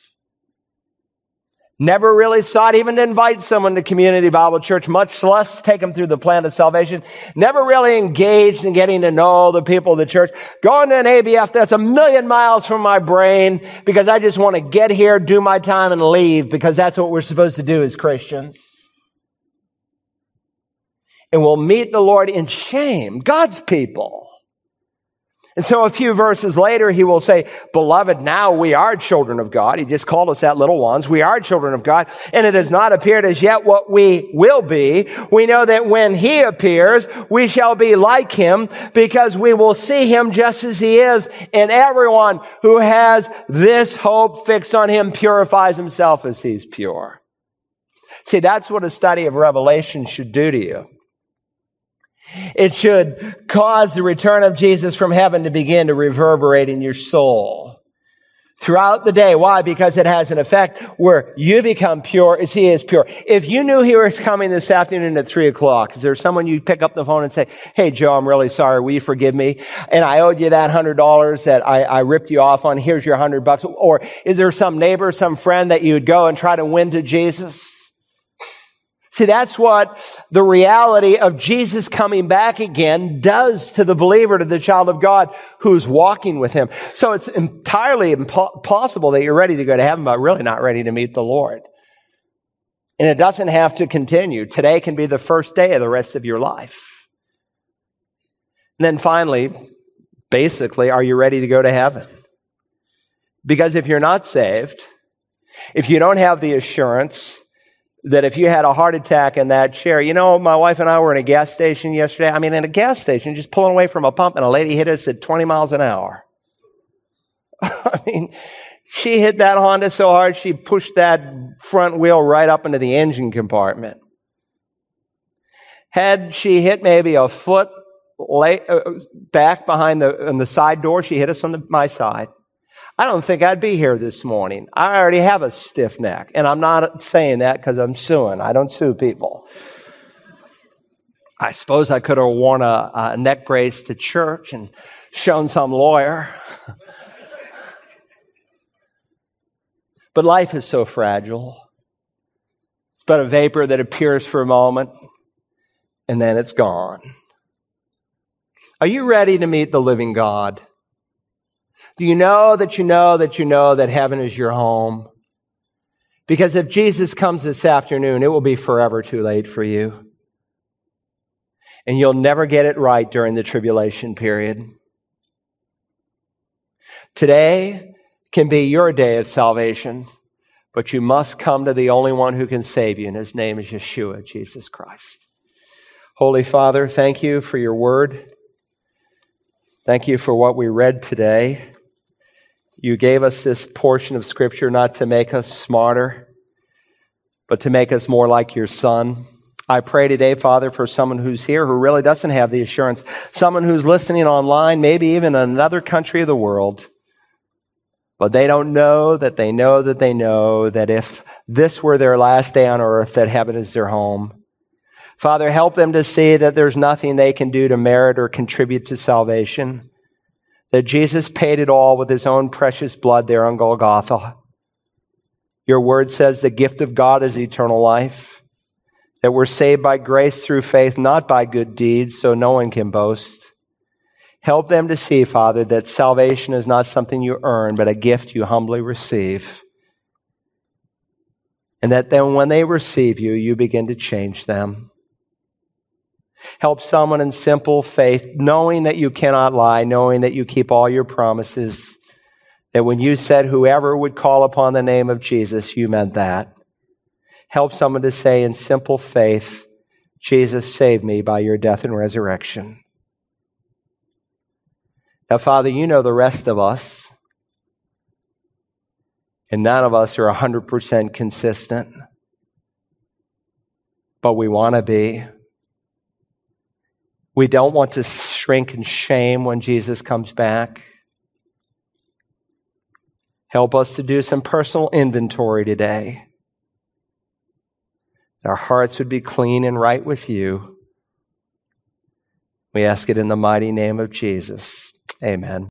Never really sought even to invite someone to community Bible church, much less take them through the plan of salvation. Never really engaged in getting to know the people of the church. Going to an ABF that's a million miles from my brain because I just want to get here, do my time and leave because that's what we're supposed to do as Christians. And we'll meet the Lord in shame, God's people. And so a few verses later, he will say, beloved, now we are children of God. He just called us that little ones. We are children of God. And it has not appeared as yet what we will be. We know that when he appears, we shall be like him because we will see him just as he is. And everyone who has this hope fixed on him purifies himself as he's pure. See, that's what a study of Revelation should do to you. It should cause the return of Jesus from heaven to begin to reverberate in your soul throughout the day. Why? Because it has an effect where you become pure as he is pure. If you knew he was coming this afternoon at three o'clock, is there someone you pick up the phone and say, Hey, Joe, I'm really sorry. Will you forgive me? And I owed you that hundred dollars that I, I ripped you off on. Here's your hundred bucks. Or is there some neighbor, some friend that you'd go and try to win to Jesus? See, that's what the reality of Jesus coming back again does to the believer, to the child of God who's walking with him. So it's entirely impossible that you're ready to go to heaven, but really not ready to meet the Lord. And it doesn't have to continue. Today can be the first day of the rest of your life. And then finally, basically, are you ready to go to heaven? Because if you're not saved, if you don't have the assurance that if you had a heart attack in that chair, you know, my wife and I were in a gas station yesterday. I mean, in a gas station, just pulling away from a pump, and a lady hit us at 20 miles an hour. I mean, she hit that Honda so hard, she pushed that front wheel right up into the engine compartment. Had she hit maybe a foot lay, uh, back behind the, on the side door, she hit us on the, my side. I don't think I'd be here this morning. I already have a stiff neck. And I'm not saying that because I'm suing. I don't sue people. I suppose I could have worn a, a neck brace to church and shown some lawyer. but life is so fragile. It's but a vapor that appears for a moment and then it's gone. Are you ready to meet the living God? Do you know that you know that you know that heaven is your home? Because if Jesus comes this afternoon, it will be forever too late for you. And you'll never get it right during the tribulation period. Today can be your day of salvation, but you must come to the only one who can save you, and his name is Yeshua, Jesus Christ. Holy Father, thank you for your word. Thank you for what we read today. You gave us this portion of Scripture not to make us smarter, but to make us more like your Son. I pray today, Father, for someone who's here who really doesn't have the assurance, someone who's listening online, maybe even in another country of the world, but they don't know that they know that they know that if this were their last day on earth, that heaven is their home. Father, help them to see that there's nothing they can do to merit or contribute to salvation that Jesus paid it all with his own precious blood there on Golgotha. Your word says the gift of God is eternal life, that we're saved by grace through faith, not by good deeds, so no one can boast. Help them to see, Father, that salvation is not something you earn, but a gift you humbly receive. And that then when they receive you, you begin to change them. Help someone in simple faith, knowing that you cannot lie, knowing that you keep all your promises. That when you said whoever would call upon the name of Jesus, you meant that. Help someone to say in simple faith, Jesus saved me by your death and resurrection. Now, Father, you know the rest of us, and none of us are 100% consistent, but we want to be. We don't want to shrink in shame when Jesus comes back. Help us to do some personal inventory today. Our hearts would be clean and right with you. We ask it in the mighty name of Jesus. Amen.